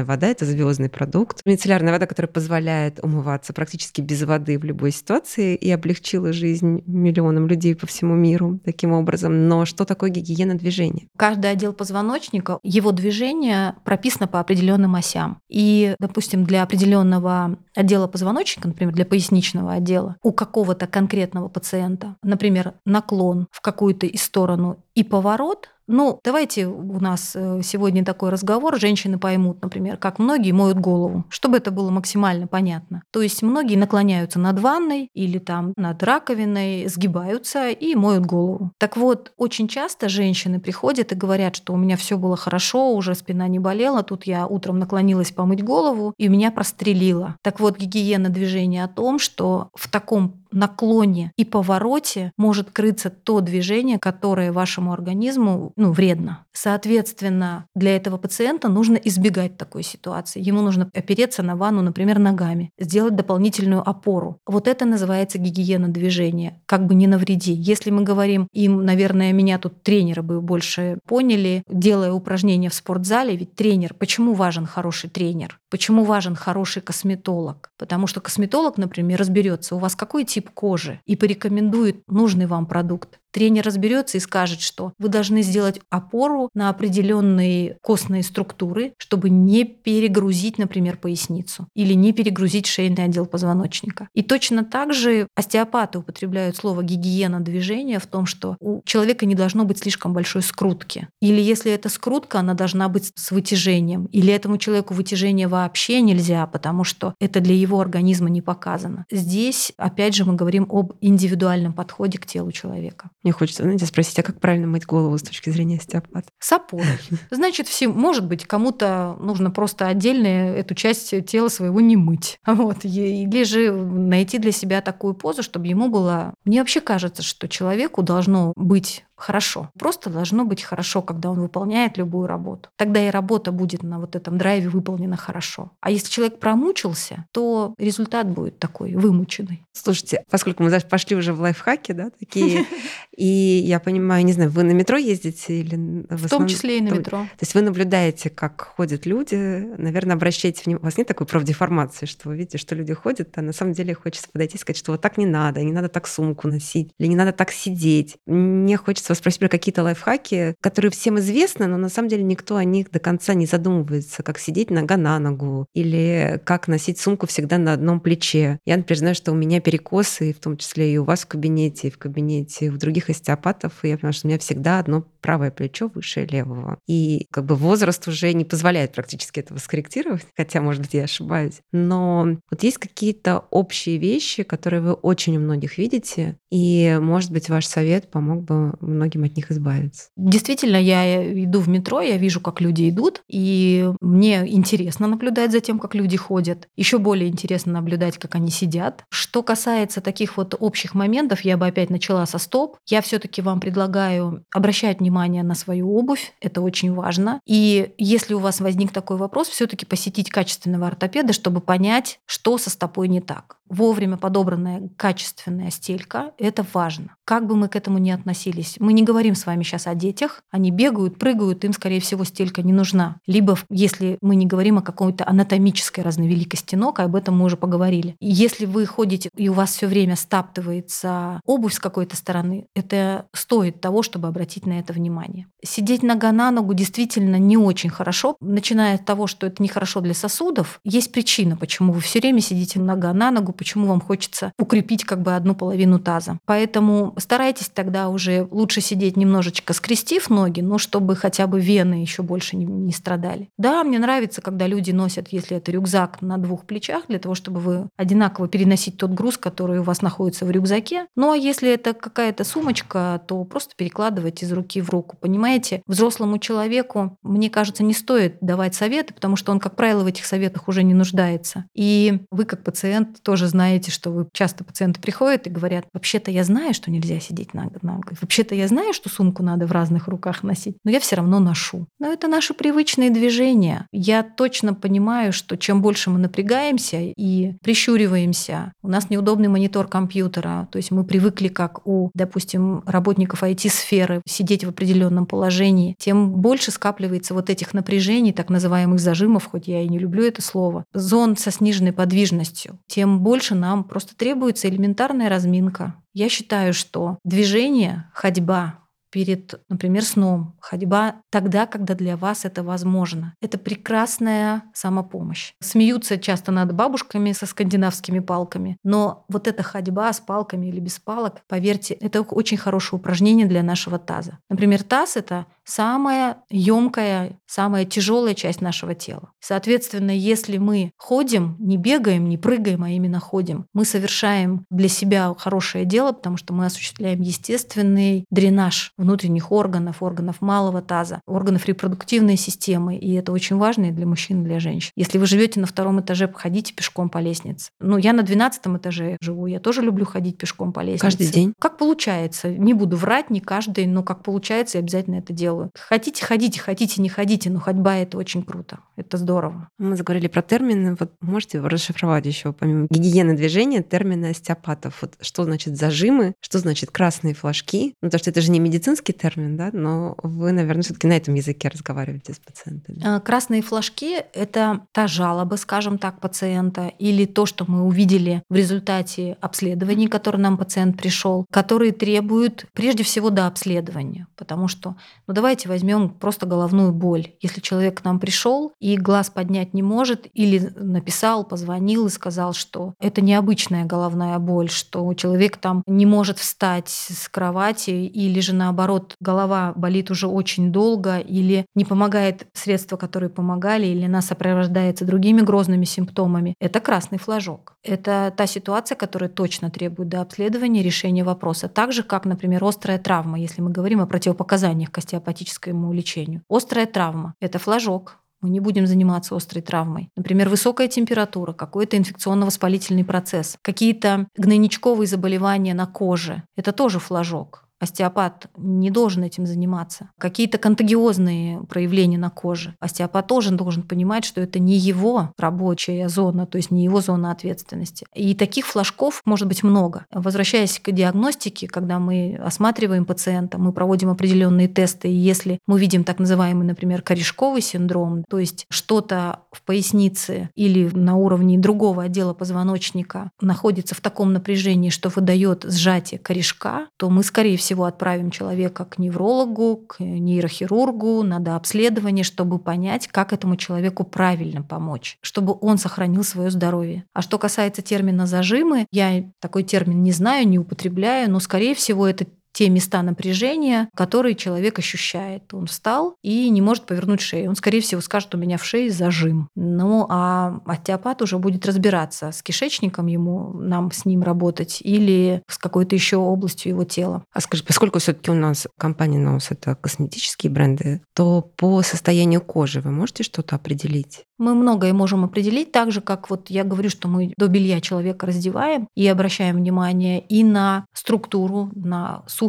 вода — это звездный продукт. Мицеллярная вода, которая позволяет умываться практически без воды в любой ситуации и облегчила жизнь миллионам миллионам людей по всему миру таким образом. Но что такое гигиена движения? Каждый отдел позвоночника, его движение прописано по определенным осям. И, допустим, для определенного отдела позвоночника, например, для поясничного отдела, у какого-то конкретного пациента, например, наклон в какую-то из сторону и поворот, ну, давайте у нас э, сегодня такой разговор, женщины поймут, например, как многие моют голову, чтобы это было максимально понятно. То есть многие наклоняются над ванной или там над раковиной, сгибаются и моют голову. Так вот, очень часто женщины приходят и говорят, что у меня все было хорошо, уже спина не болела, тут я утром наклонилась помыть голову, и меня прострелило. Так вот, гигиена движения о том, что в таком наклоне и повороте может крыться то движение, которое вашему организму ну, вредно. Соответственно, для этого пациента нужно избегать такой ситуации. Ему нужно опереться на ванну, например, ногами, сделать дополнительную опору. Вот это называется гигиена движения. Как бы не навреди. Если мы говорим, им, наверное, меня тут тренеры бы больше поняли, делая упражнения в спортзале, ведь тренер, почему важен хороший тренер? Почему важен хороший косметолог? Потому что косметолог, например, разберется, у вас какой тип кожи и порекомендует нужный вам продукт. Тренер разберется и скажет, что вы должны сделать опору на определенные костные структуры, чтобы не перегрузить, например, поясницу или не перегрузить шейный отдел позвоночника. И точно так же остеопаты употребляют слово гигиена движения в том, что у человека не должно быть слишком большой скрутки. Или если это скрутка, она должна быть с вытяжением. Или этому человеку вытяжение вообще нельзя, потому что это для его организма не показано. Здесь, опять же, мы говорим об индивидуальном подходе к телу человека. Мне хочется, знаете, спросить, а как правильно мыть голову с точки зрения остеопата? С опорой. Значит, все, может быть, кому-то нужно просто отдельно эту часть тела своего не мыть. Вот. Или же найти для себя такую позу, чтобы ему было... Мне вообще кажется, что человеку должно быть хорошо. Просто должно быть хорошо, когда он выполняет любую работу. Тогда и работа будет на вот этом драйве выполнена хорошо. А если человек промучился, то результат будет такой вымученный. Слушайте, поскольку мы пошли уже в лайфхаки, да, такие, и я понимаю, не знаю, вы на метро ездите или в, в том числе и на метро. То есть вы наблюдаете, как ходят люди, наверное, обращаете внимание. У вас нет такой профдеформации, что вы видите, что люди ходят, а на самом деле хочется подойти и сказать, что вот так не надо, не надо так сумку носить, или не надо так сидеть. Мне хочется вас спросить про какие-то лайфхаки, которые всем известны, но на самом деле никто о них до конца не задумывается, как сидеть нога на ногу или как носить сумку всегда на одном плече. Я, например, знаю, что у меня перекосы, в том числе и у вас в кабинете, и в кабинете у других остеопатов, и я понимаю, что у меня всегда одно правое плечо выше левого. И как бы возраст уже не позволяет практически этого скорректировать, хотя, может быть, я ошибаюсь. Но вот есть какие-то общие вещи, которые вы очень у многих видите, и, может быть, ваш совет помог бы многим от них избавиться. Действительно, я иду в метро, я вижу, как люди идут, и мне интересно наблюдать за тем, как люди ходят. Еще более интересно наблюдать, как они сидят. Что касается таких вот общих моментов, я бы опять начала со стоп. Я все-таки вам предлагаю обращать внимание на свою обувь, это очень важно. И если у вас возник такой вопрос, все-таки посетить качественного ортопеда, чтобы понять, что со стопой не так вовремя подобранная качественная стелька – это важно. Как бы мы к этому ни относились, мы не говорим с вами сейчас о детях, они бегают, прыгают, им, скорее всего, стелька не нужна. Либо, если мы не говорим о какой-то анатомической разновеликости ног, об этом мы уже поговорили. Если вы ходите, и у вас все время стаптывается обувь с какой-то стороны, это стоит того, чтобы обратить на это внимание. Сидеть нога на ногу действительно не очень хорошо. Начиная от того, что это нехорошо для сосудов, есть причина, почему вы все время сидите нога на ногу, почему вам хочется укрепить как бы одну половину таза. Поэтому старайтесь тогда уже лучше сидеть немножечко скрестив ноги, но чтобы хотя бы вены еще больше не, не страдали. Да, мне нравится, когда люди носят, если это рюкзак на двух плечах, для того, чтобы вы одинаково переносить тот груз, который у вас находится в рюкзаке. Ну а если это какая-то сумочка, то просто перекладывать из руки в руку. Понимаете, взрослому человеку, мне кажется, не стоит давать советы, потому что он, как правило, в этих советах уже не нуждается. И вы, как пациент, тоже знаете, что вы часто пациенты приходят и говорят, вообще-то я знаю, что нельзя сидеть на ногах, вообще-то я знаю, что сумку надо в разных руках носить, но я все равно ношу. Но это наши привычные движения. Я точно понимаю, что чем больше мы напрягаемся и прищуриваемся, у нас неудобный монитор компьютера, то есть мы привыкли, как у, допустим, работников IT-сферы, сидеть в определенном положении, тем больше скапливается вот этих напряжений, так называемых зажимов, хоть я и не люблю это слово, зон со сниженной подвижностью, тем больше нам просто требуется элементарная разминка. Я считаю, что движение, ходьба, перед, например, сном, ходьба тогда, когда для вас это возможно. Это прекрасная самопомощь. Смеются часто над бабушками со скандинавскими палками, но вот эта ходьба с палками или без палок, поверьте, это очень хорошее упражнение для нашего таза. Например, таз — это самая емкая, самая тяжелая часть нашего тела. Соответственно, если мы ходим, не бегаем, не прыгаем, а именно ходим, мы совершаем для себя хорошее дело, потому что мы осуществляем естественный дренаж внутренних органов, органов малого таза, органов репродуктивной системы. И это очень важно и для мужчин, и для женщин. Если вы живете на втором этаже, ходите пешком по лестнице. Ну, я на двенадцатом этаже живу, я тоже люблю ходить пешком по лестнице. Каждый день? Как получается. Не буду врать, не каждый, но как получается, я обязательно это делаю. Хотите, ходите, хотите, не ходите, но ходьба — это очень круто. Это здорово. Мы заговорили про термины. Вот можете расшифровать еще, помимо гигиены движения, термины остеопатов. Вот что значит зажимы, что значит красные флажки? Ну, потому что это же не медицинский термин, да, но вы, наверное, все-таки на этом языке разговариваете с пациентами. А, красные флажки – это та жалоба, скажем так, пациента или то, что мы увидели в результате обследований, которые нам пациент пришел, которые требуют прежде всего до обследования, потому что, ну давайте возьмем просто головную боль. Если человек к нам пришел и глаз поднять не может, или написал, позвонил и сказал, что это необычная головная боль, что человек там не может встать с кровати, или же наоборот, голова болит уже очень долго, или не помогает средства, которые помогали, или она сопровождается другими грозными симптомами, это красный флажок. Это та ситуация, которая точно требует до обследования решения вопроса. Так же, как, например, острая травма, если мы говорим о противопоказаниях к остеопатическому лечению. Острая травма — это флажок, мы не будем заниматься острой травмой. Например, высокая температура, какой-то инфекционно-воспалительный процесс, какие-то гнойничковые заболевания на коже. Это тоже флажок. Остеопат не должен этим заниматься. Какие-то контагиозные проявления на коже. Остеопат тоже должен понимать, что это не его рабочая зона, то есть не его зона ответственности. И таких флажков может быть много. Возвращаясь к диагностике, когда мы осматриваем пациента, мы проводим определенные тесты, и если мы видим так называемый, например, корешковый синдром, то есть что-то в пояснице или на уровне другого отдела позвоночника находится в таком напряжении, что выдает сжатие корешка, то мы, скорее всего, всего отправим человека к неврологу, к нейрохирургу, надо обследование, чтобы понять, как этому человеку правильно помочь, чтобы он сохранил свое здоровье. А что касается термина зажимы, я такой термин не знаю, не употребляю, но, скорее всего, это те места напряжения, которые человек ощущает. Он встал и не может повернуть шею. Он, скорее всего, скажет, у меня в шее зажим. Ну, а остеопат уже будет разбираться с кишечником ему, нам с ним работать, или с какой-то еще областью его тела. А скажи, поскольку все-таки у нас компания Nose это косметические бренды, то по состоянию кожи вы можете что-то определить? Мы многое можем определить, так же, как вот я говорю, что мы до белья человека раздеваем и обращаем внимание и на структуру, на сухость,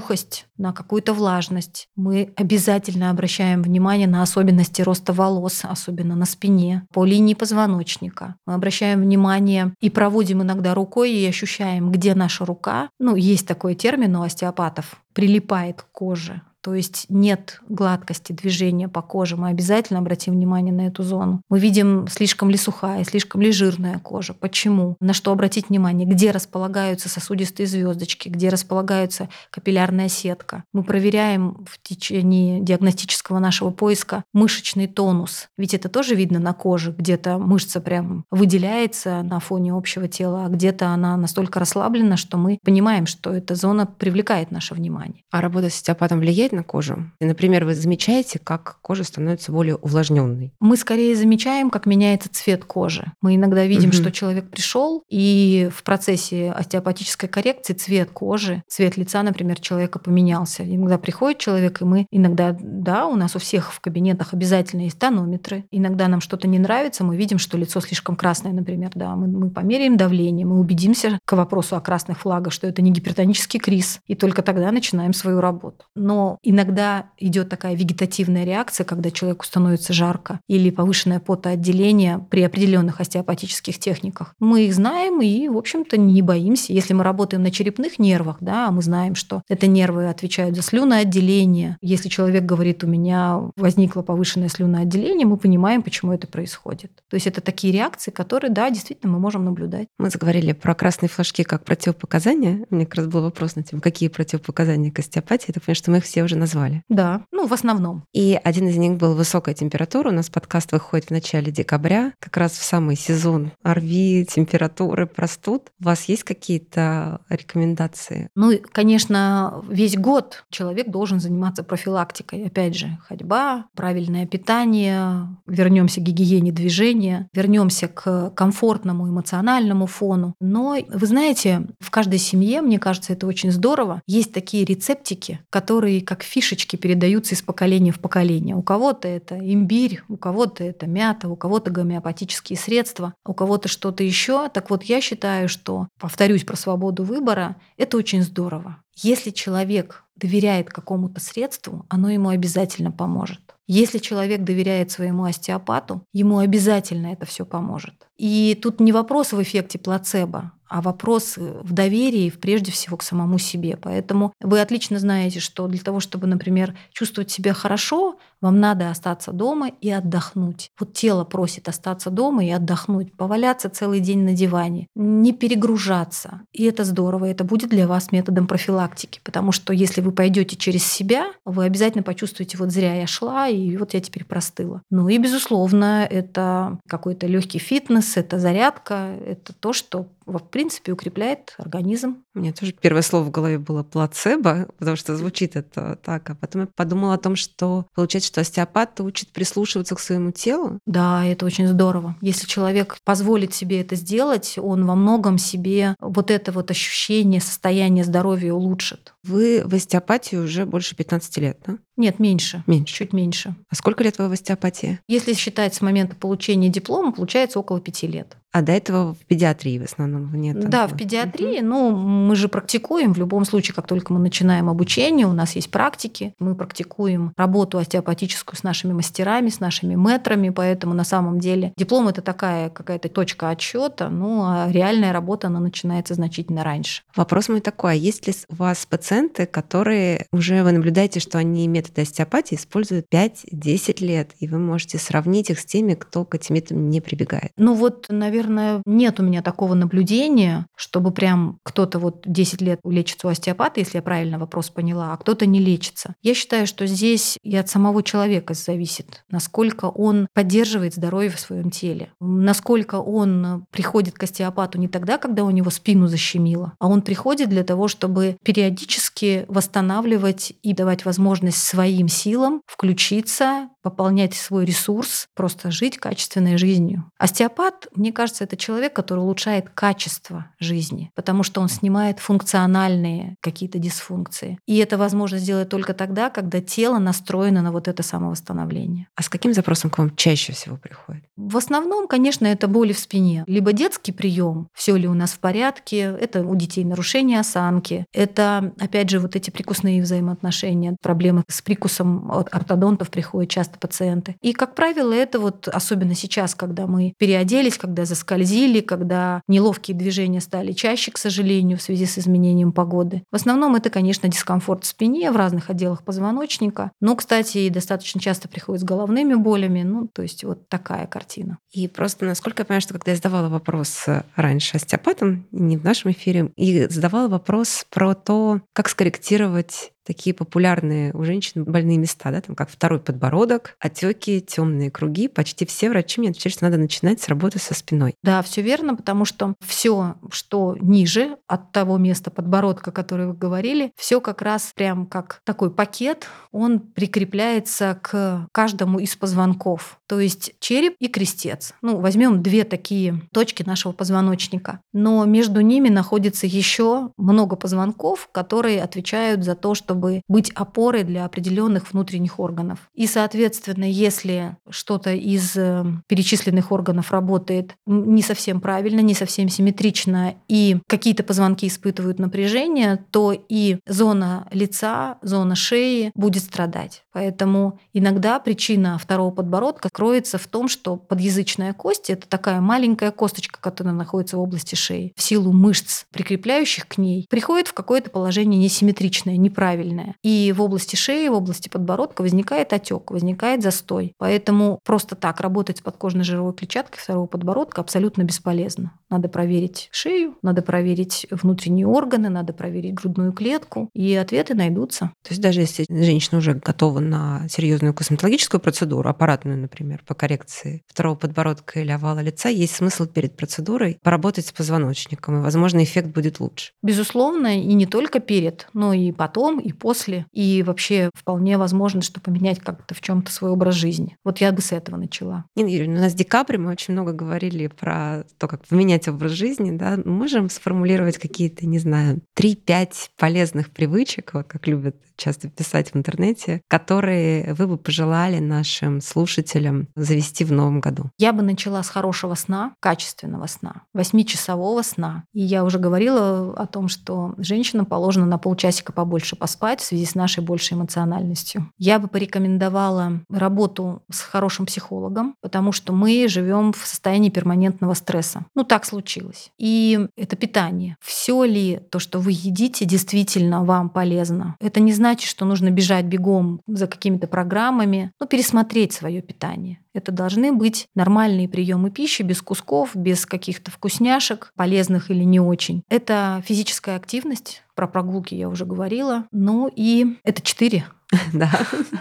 на какую-то влажность. Мы обязательно обращаем внимание на особенности роста волос, особенно на спине, по линии позвоночника. Мы обращаем внимание и проводим иногда рукой и ощущаем, где наша рука. Ну, есть такой термин у остеопатов прилипает к коже то есть нет гладкости движения по коже, мы обязательно обратим внимание на эту зону. Мы видим, слишком ли сухая, слишком ли жирная кожа. Почему? На что обратить внимание? Где располагаются сосудистые звездочки, где располагается капиллярная сетка. Мы проверяем в течение диагностического нашего поиска мышечный тонус. Ведь это тоже видно на коже. Где-то мышца прям выделяется на фоне общего тела, а где-то она настолько расслаблена, что мы понимаем, что эта зона привлекает наше внимание. А работа с остеопатом влияет влияет на кожу? Например, вы замечаете, как кожа становится более увлажненной? Мы скорее замечаем, как меняется цвет кожи. Мы иногда видим, угу. что человек пришел, и в процессе остеопатической коррекции цвет кожи, цвет лица, например, человека поменялся. Иногда приходит человек, и мы иногда, да, у нас у всех в кабинетах обязательно есть тонометры. Иногда нам что-то не нравится, мы видим, что лицо слишком красное, например, да, мы, мы померяем давление, мы убедимся к вопросу о красных флагах, что это не гипертонический криз, и только тогда начинаем свою работу. Но иногда идет такая вегетативная реакция, когда человеку становится жарко, или повышенное потоотделение при определенных остеопатических техниках. Мы их знаем и, в общем-то, не боимся. Если мы работаем на черепных нервах, да, мы знаем, что это нервы отвечают за слюноотделение. Если человек говорит, у меня возникло повышенное слюноотделение, мы понимаем, почему это происходит. То есть это такие реакции, которые, да, действительно мы можем наблюдать. Мы заговорили про красные флажки как противопоказания. У меня как раз был вопрос на тему, какие противопоказания к остеопатии. Я так что мы их все уже назвали. Да, ну, в основном. И один из них был высокая температура. У нас подкаст выходит в начале декабря, как раз в самый сезон ОРВИ, температуры, простуд. У вас есть какие-то рекомендации? Ну, конечно, весь год человек должен заниматься профилактикой. Опять же, ходьба, правильное питание, вернемся к гигиене движения, вернемся к комфортному эмоциональному фону. Но, вы знаете, в каждой семье, мне кажется, это очень здорово, есть такие рецептики, которые как фишечки передаются из поколения в поколение. У кого-то это имбирь, у кого-то это мята, у кого-то гомеопатические средства, у кого-то что-то еще. Так вот, я считаю, что, повторюсь про свободу выбора, это очень здорово. Если человек доверяет какому-то средству, оно ему обязательно поможет. Если человек доверяет своему остеопату, ему обязательно это все поможет. И тут не вопрос в эффекте плацебо, а вопрос э, в доверии, прежде всего, к самому себе. Поэтому вы отлично знаете, что для того, чтобы, например, чувствовать себя хорошо, вам надо остаться дома и отдохнуть. Вот тело просит остаться дома и отдохнуть, поваляться целый день на диване, не перегружаться. И это здорово, это будет для вас методом профилактики, потому что если вы вы пойдете через себя, вы обязательно почувствуете, вот зря я шла, и вот я теперь простыла. Ну и, безусловно, это какой-то легкий фитнес, это зарядка, это то, что в принципе, укрепляет организм. У меня тоже первое слово в голове было плацебо, потому что звучит это так. А потом я подумала о том, что получается, что остеопат учит прислушиваться к своему телу. Да, это очень здорово. Если человек позволит себе это сделать, он во многом себе вот это вот ощущение состояния здоровья улучшит. Вы в остеопатии уже больше 15 лет, да? Нет, меньше. Меньше. Чуть меньше. А сколько лет вы в остеопатии? Если считать с момента получения диплома, получается около пяти лет. А до этого в педиатрии в основном нет? Да, в педиатрии. Угу. Ну, мы же практикуем. В любом случае, как только мы начинаем обучение, у нас есть практики. Мы практикуем работу остеопатическую с нашими мастерами, с нашими метрами. Поэтому на самом деле диплом это такая какая-то точка отсчета. Ну, а реальная работа, она начинается значительно раньше. Вопрос мой такой. А есть ли у вас пациенты, которые уже вы наблюдаете, что они методы остеопатии используют 5-10 лет, и вы можете сравнить их с теми, кто к этим методам не прибегает? Ну вот, наверное, нет у меня такого наблюдения, чтобы прям кто-то вот 10 лет лечится у остеопата, если я правильно вопрос поняла, а кто-то не лечится. Я считаю, что здесь и от самого человека зависит, насколько он поддерживает здоровье в своем теле, насколько он приходит к остеопату не тогда, когда у него спину защемило, а он приходит для того, чтобы периодически восстанавливать и давать возможность своим силам включиться, пополнять свой ресурс, просто жить качественной жизнью. Остеопат, мне кажется, это человек, который улучшает качество жизни, потому что он снимает функциональные какие-то дисфункции. И это возможно сделать только тогда, когда тело настроено на вот это самовосстановление. А с каким запросом к вам чаще всего приходит? В основном, конечно, это боли в спине. Либо детский прием, все ли у нас в порядке, это у детей нарушение осанки, это, опять же, вот эти прикусные взаимоотношения, проблемы с прикусом от ортодонтов приходят часто пациенты. И, как правило, это вот, особенно сейчас, когда мы переоделись, когда заскользили, когда неловкие движения стали чаще, к сожалению, в связи с изменением погоды. В основном это, конечно, дискомфорт в спине в разных отделах позвоночника. Но, кстати, и достаточно часто приходит с головными болями. Ну, то есть вот такая картина. И просто, насколько я понимаю, что когда я задавала вопрос раньше остеопатам, не в нашем эфире, и задавала вопрос про то, как скорректировать такие популярные у женщин больные места, да, там как второй подбородок, отеки, темные круги. Почти все врачи мне отвечают, что надо начинать с работы со спиной. Да, все верно, потому что все, что ниже от того места подбородка, который вы говорили, все как раз прям как такой пакет, он прикрепляется к каждому из позвонков. То есть череп и крестец. Ну, возьмем две такие точки нашего позвоночника. Но между ними находится еще много позвонков, которые отвечают за то, чтобы чтобы быть опорой для определенных внутренних органов. И, соответственно, если что-то из э, перечисленных органов работает не совсем правильно, не совсем симметрично, и какие-то позвонки испытывают напряжение, то и зона лица, зона шеи будет страдать. Поэтому иногда причина второго подбородка кроется в том, что подъязычная кость — это такая маленькая косточка, которая находится в области шеи. В силу мышц, прикрепляющих к ней, приходит в какое-то положение несимметричное, неправильное правильное. И в области шеи, в области подбородка возникает отек, возникает застой. Поэтому просто так работать с подкожной жировой клетчаткой второго подбородка абсолютно бесполезно. Надо проверить шею, надо проверить внутренние органы, надо проверить грудную клетку, и ответы найдутся. То есть даже если женщина уже готова на серьезную косметологическую процедуру, аппаратную, например, по коррекции второго подбородка или овала лица, есть смысл перед процедурой поработать с позвоночником, и, возможно, эффект будет лучше. Безусловно, и не только перед, но и потом, и после. И вообще вполне возможно, что поменять как-то в чем то свой образ жизни. Вот я бы с этого начала. Нина Юрьевна, у нас в декабре мы очень много говорили про то, как поменять образ жизни. Да? можем сформулировать какие-то, не знаю, 3-5 полезных привычек, вот как любят часто писать в интернете, которые вы бы пожелали нашим слушателям завести в новом году? Я бы начала с хорошего сна, качественного сна, восьмичасового сна. И я уже говорила о том, что женщинам положено на полчасика побольше поспать в связи с нашей большей эмоциональностью. Я бы порекомендовала работу с хорошим психологом, потому что мы живем в состоянии перманентного стресса. Ну, так случилось. И это питание. Все ли то, что вы едите, действительно вам полезно? Это не значит, что нужно бежать бегом за какими-то программами, но пересмотреть свое питание. Это должны быть нормальные приемы пищи, без кусков, без каких-то вкусняшек, полезных или не очень. Это физическая активность, про прогулки я уже говорила. Ну и это четыре. Да.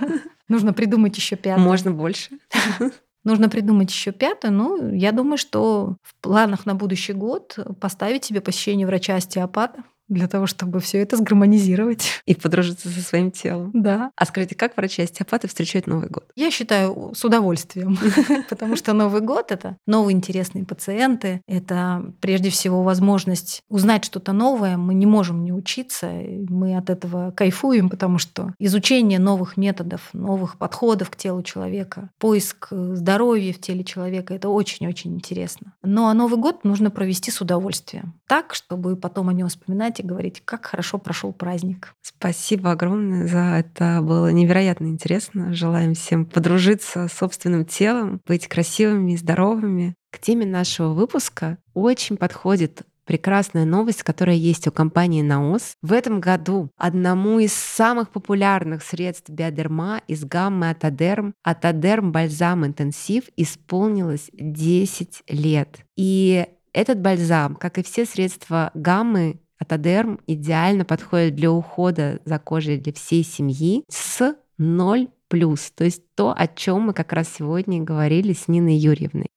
Нужно придумать еще пятое. Можно больше. Нужно придумать еще пятое. Ну, я думаю, что в планах на будущий год поставить себе посещение врача-остеопата для того, чтобы все это сгармонизировать. И подружиться со своим телом. Да. А скажите, как врачи-остеопаты встречают Новый год? Я считаю, с удовольствием, потому что Новый год — это новые интересные пациенты, это прежде всего возможность узнать что-то новое. Мы не можем не учиться, мы от этого кайфуем, потому что изучение новых методов, новых подходов к телу человека, поиск здоровья в теле человека — это очень-очень интересно. Но Новый год нужно провести с удовольствием, так, чтобы потом о нем вспоминать и говорить, как хорошо прошел праздник. Спасибо огромное за это. Было невероятно интересно. Желаем всем подружиться с собственным телом, быть красивыми и здоровыми. К теме нашего выпуска очень подходит прекрасная новость, которая есть у компании Наос. В этом году одному из самых популярных средств биодерма из гаммы Атодерм, Атодерм Бальзам Интенсив, исполнилось 10 лет. И этот бальзам, как и все средства гаммы, Атодерм идеально подходит для ухода за кожей для всей семьи с 0 плюс, то есть то, о чем мы как раз сегодня говорили с Ниной Юрьевной.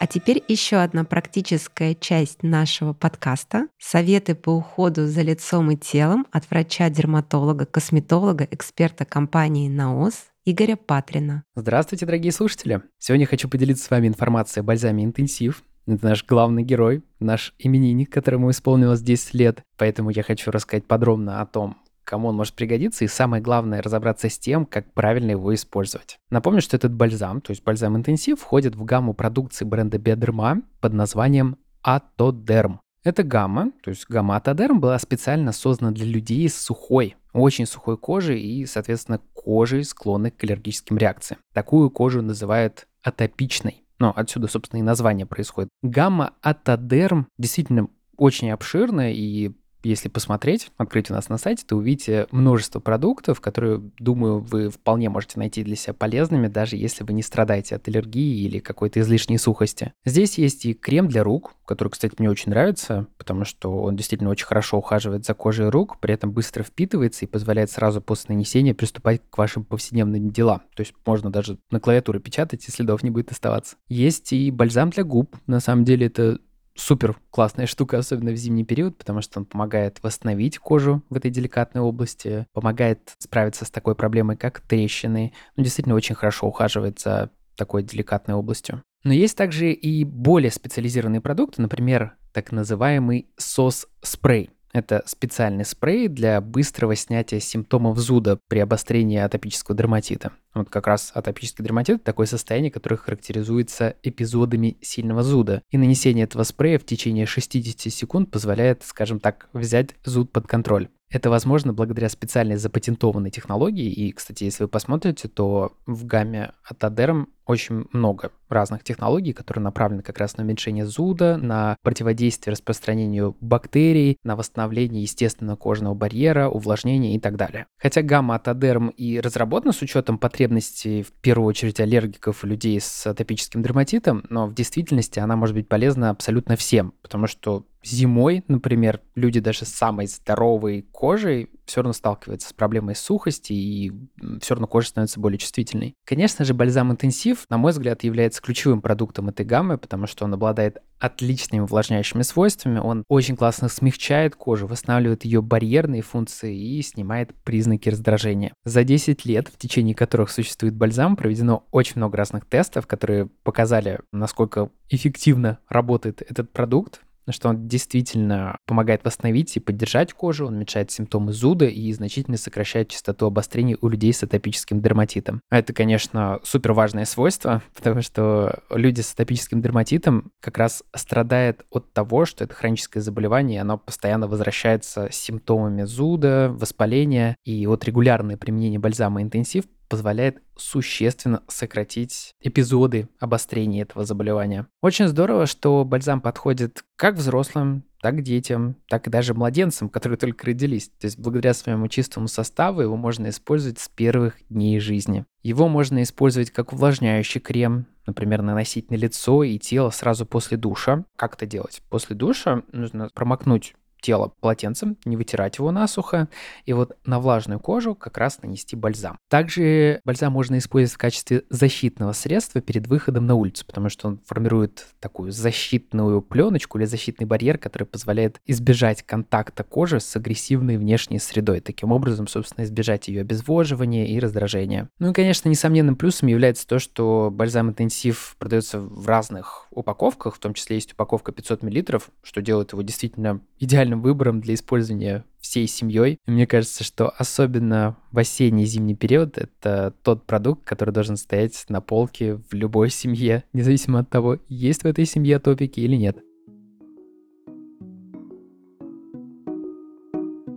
А теперь еще одна практическая часть нашего подкаста. Советы по уходу за лицом и телом от врача-дерматолога, косметолога, эксперта компании «Наос» Игоря Патрина. Здравствуйте, дорогие слушатели! Сегодня хочу поделиться с вами информацией о бальзаме «Интенсив», это наш главный герой, наш именинник, которому исполнилось 10 лет. Поэтому я хочу рассказать подробно о том, кому он может пригодиться, и самое главное разобраться с тем, как правильно его использовать. Напомню, что этот бальзам, то есть бальзам интенсив, входит в гамму продукции бренда Биодерма под названием Атодерм. Эта гамма, то есть гамма Атодерм, была специально создана для людей с сухой, очень сухой кожей и, соответственно, кожей, склонной к аллергическим реакциям. Такую кожу называют атопичной. Но отсюда, собственно, и название происходит. Гамма-атодерм действительно очень обширная и если посмотреть, открыть у нас на сайте, то увидите множество продуктов, которые, думаю, вы вполне можете найти для себя полезными, даже если вы не страдаете от аллергии или какой-то излишней сухости. Здесь есть и крем для рук, который, кстати, мне очень нравится, потому что он действительно очень хорошо ухаживает за кожей рук, при этом быстро впитывается и позволяет сразу после нанесения приступать к вашим повседневным делам. То есть можно даже на клавиатуре печатать, и следов не будет оставаться. Есть и бальзам для губ. На самом деле это супер классная штука, особенно в зимний период, потому что он помогает восстановить кожу в этой деликатной области, помогает справиться с такой проблемой, как трещины. Ну, действительно, очень хорошо ухаживает за такой деликатной областью. Но есть также и более специализированные продукты, например, так называемый сос-спрей. Это специальный спрей для быстрого снятия симптомов зуда при обострении атопического дерматита. Вот как раз атопический дерматит – такое состояние, которое характеризуется эпизодами сильного зуда. И нанесение этого спрея в течение 60 секунд позволяет, скажем так, взять зуд под контроль. Это возможно благодаря специальной запатентованной технологии. И, кстати, если вы посмотрите, то в гамме от Адерм очень много разных технологий, которые направлены как раз на уменьшение зуда, на противодействие распространению бактерий, на восстановление естественного кожного барьера, увлажнение и так далее. Хотя гамма от Адерм и разработана с учетом потребностей, в первую очередь, аллергиков и людей с атопическим дерматитом, но в действительности она может быть полезна абсолютно всем, потому что зимой, например, люди даже с самой здоровой кожей все равно сталкиваются с проблемой сухости, и все равно кожа становится более чувствительной. Конечно же, бальзам интенсив, на мой взгляд, является ключевым продуктом этой гаммы, потому что он обладает отличными увлажняющими свойствами, он очень классно смягчает кожу, восстанавливает ее барьерные функции и снимает признаки раздражения. За 10 лет, в течение которых существует бальзам, проведено очень много разных тестов, которые показали, насколько эффективно работает этот продукт, что он действительно помогает восстановить и поддержать кожу, он уменьшает симптомы зуда и значительно сокращает частоту обострений у людей с атопическим дерматитом. Это, конечно, супер важное свойство, потому что люди с атопическим дерматитом как раз страдают от того, что это хроническое заболевание, и оно постоянно возвращается с симптомами зуда, воспаления, и от регулярного применения бальзама интенсив позволяет существенно сократить эпизоды обострения этого заболевания. Очень здорово, что бальзам подходит как взрослым, так детям, так и даже младенцам, которые только родились. То есть благодаря своему чистому составу его можно использовать с первых дней жизни. Его можно использовать как увлажняющий крем, например, наносить на лицо и тело сразу после душа. Как это делать? После душа нужно промокнуть тело полотенцем, не вытирать его насухо, и вот на влажную кожу как раз нанести бальзам. Также бальзам можно использовать в качестве защитного средства перед выходом на улицу, потому что он формирует такую защитную пленочку или защитный барьер, который позволяет избежать контакта кожи с агрессивной внешней средой. Таким образом, собственно, избежать ее обезвоживания и раздражения. Ну и, конечно, несомненным плюсом является то, что бальзам интенсив продается в разных упаковках, в том числе есть упаковка 500 мл, что делает его действительно идеальным выбором для использования всей семьей. И мне кажется, что особенно в осенний зимний период это тот продукт, который должен стоять на полке в любой семье, независимо от того, есть в этой семье топики или нет.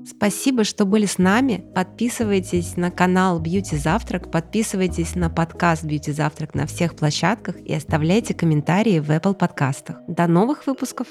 Спасибо, что были с нами. Подписывайтесь на канал Beauty Завтрак, подписывайтесь на подкаст Beauty Завтрак на всех площадках и оставляйте комментарии в Apple подкастах. До новых выпусков!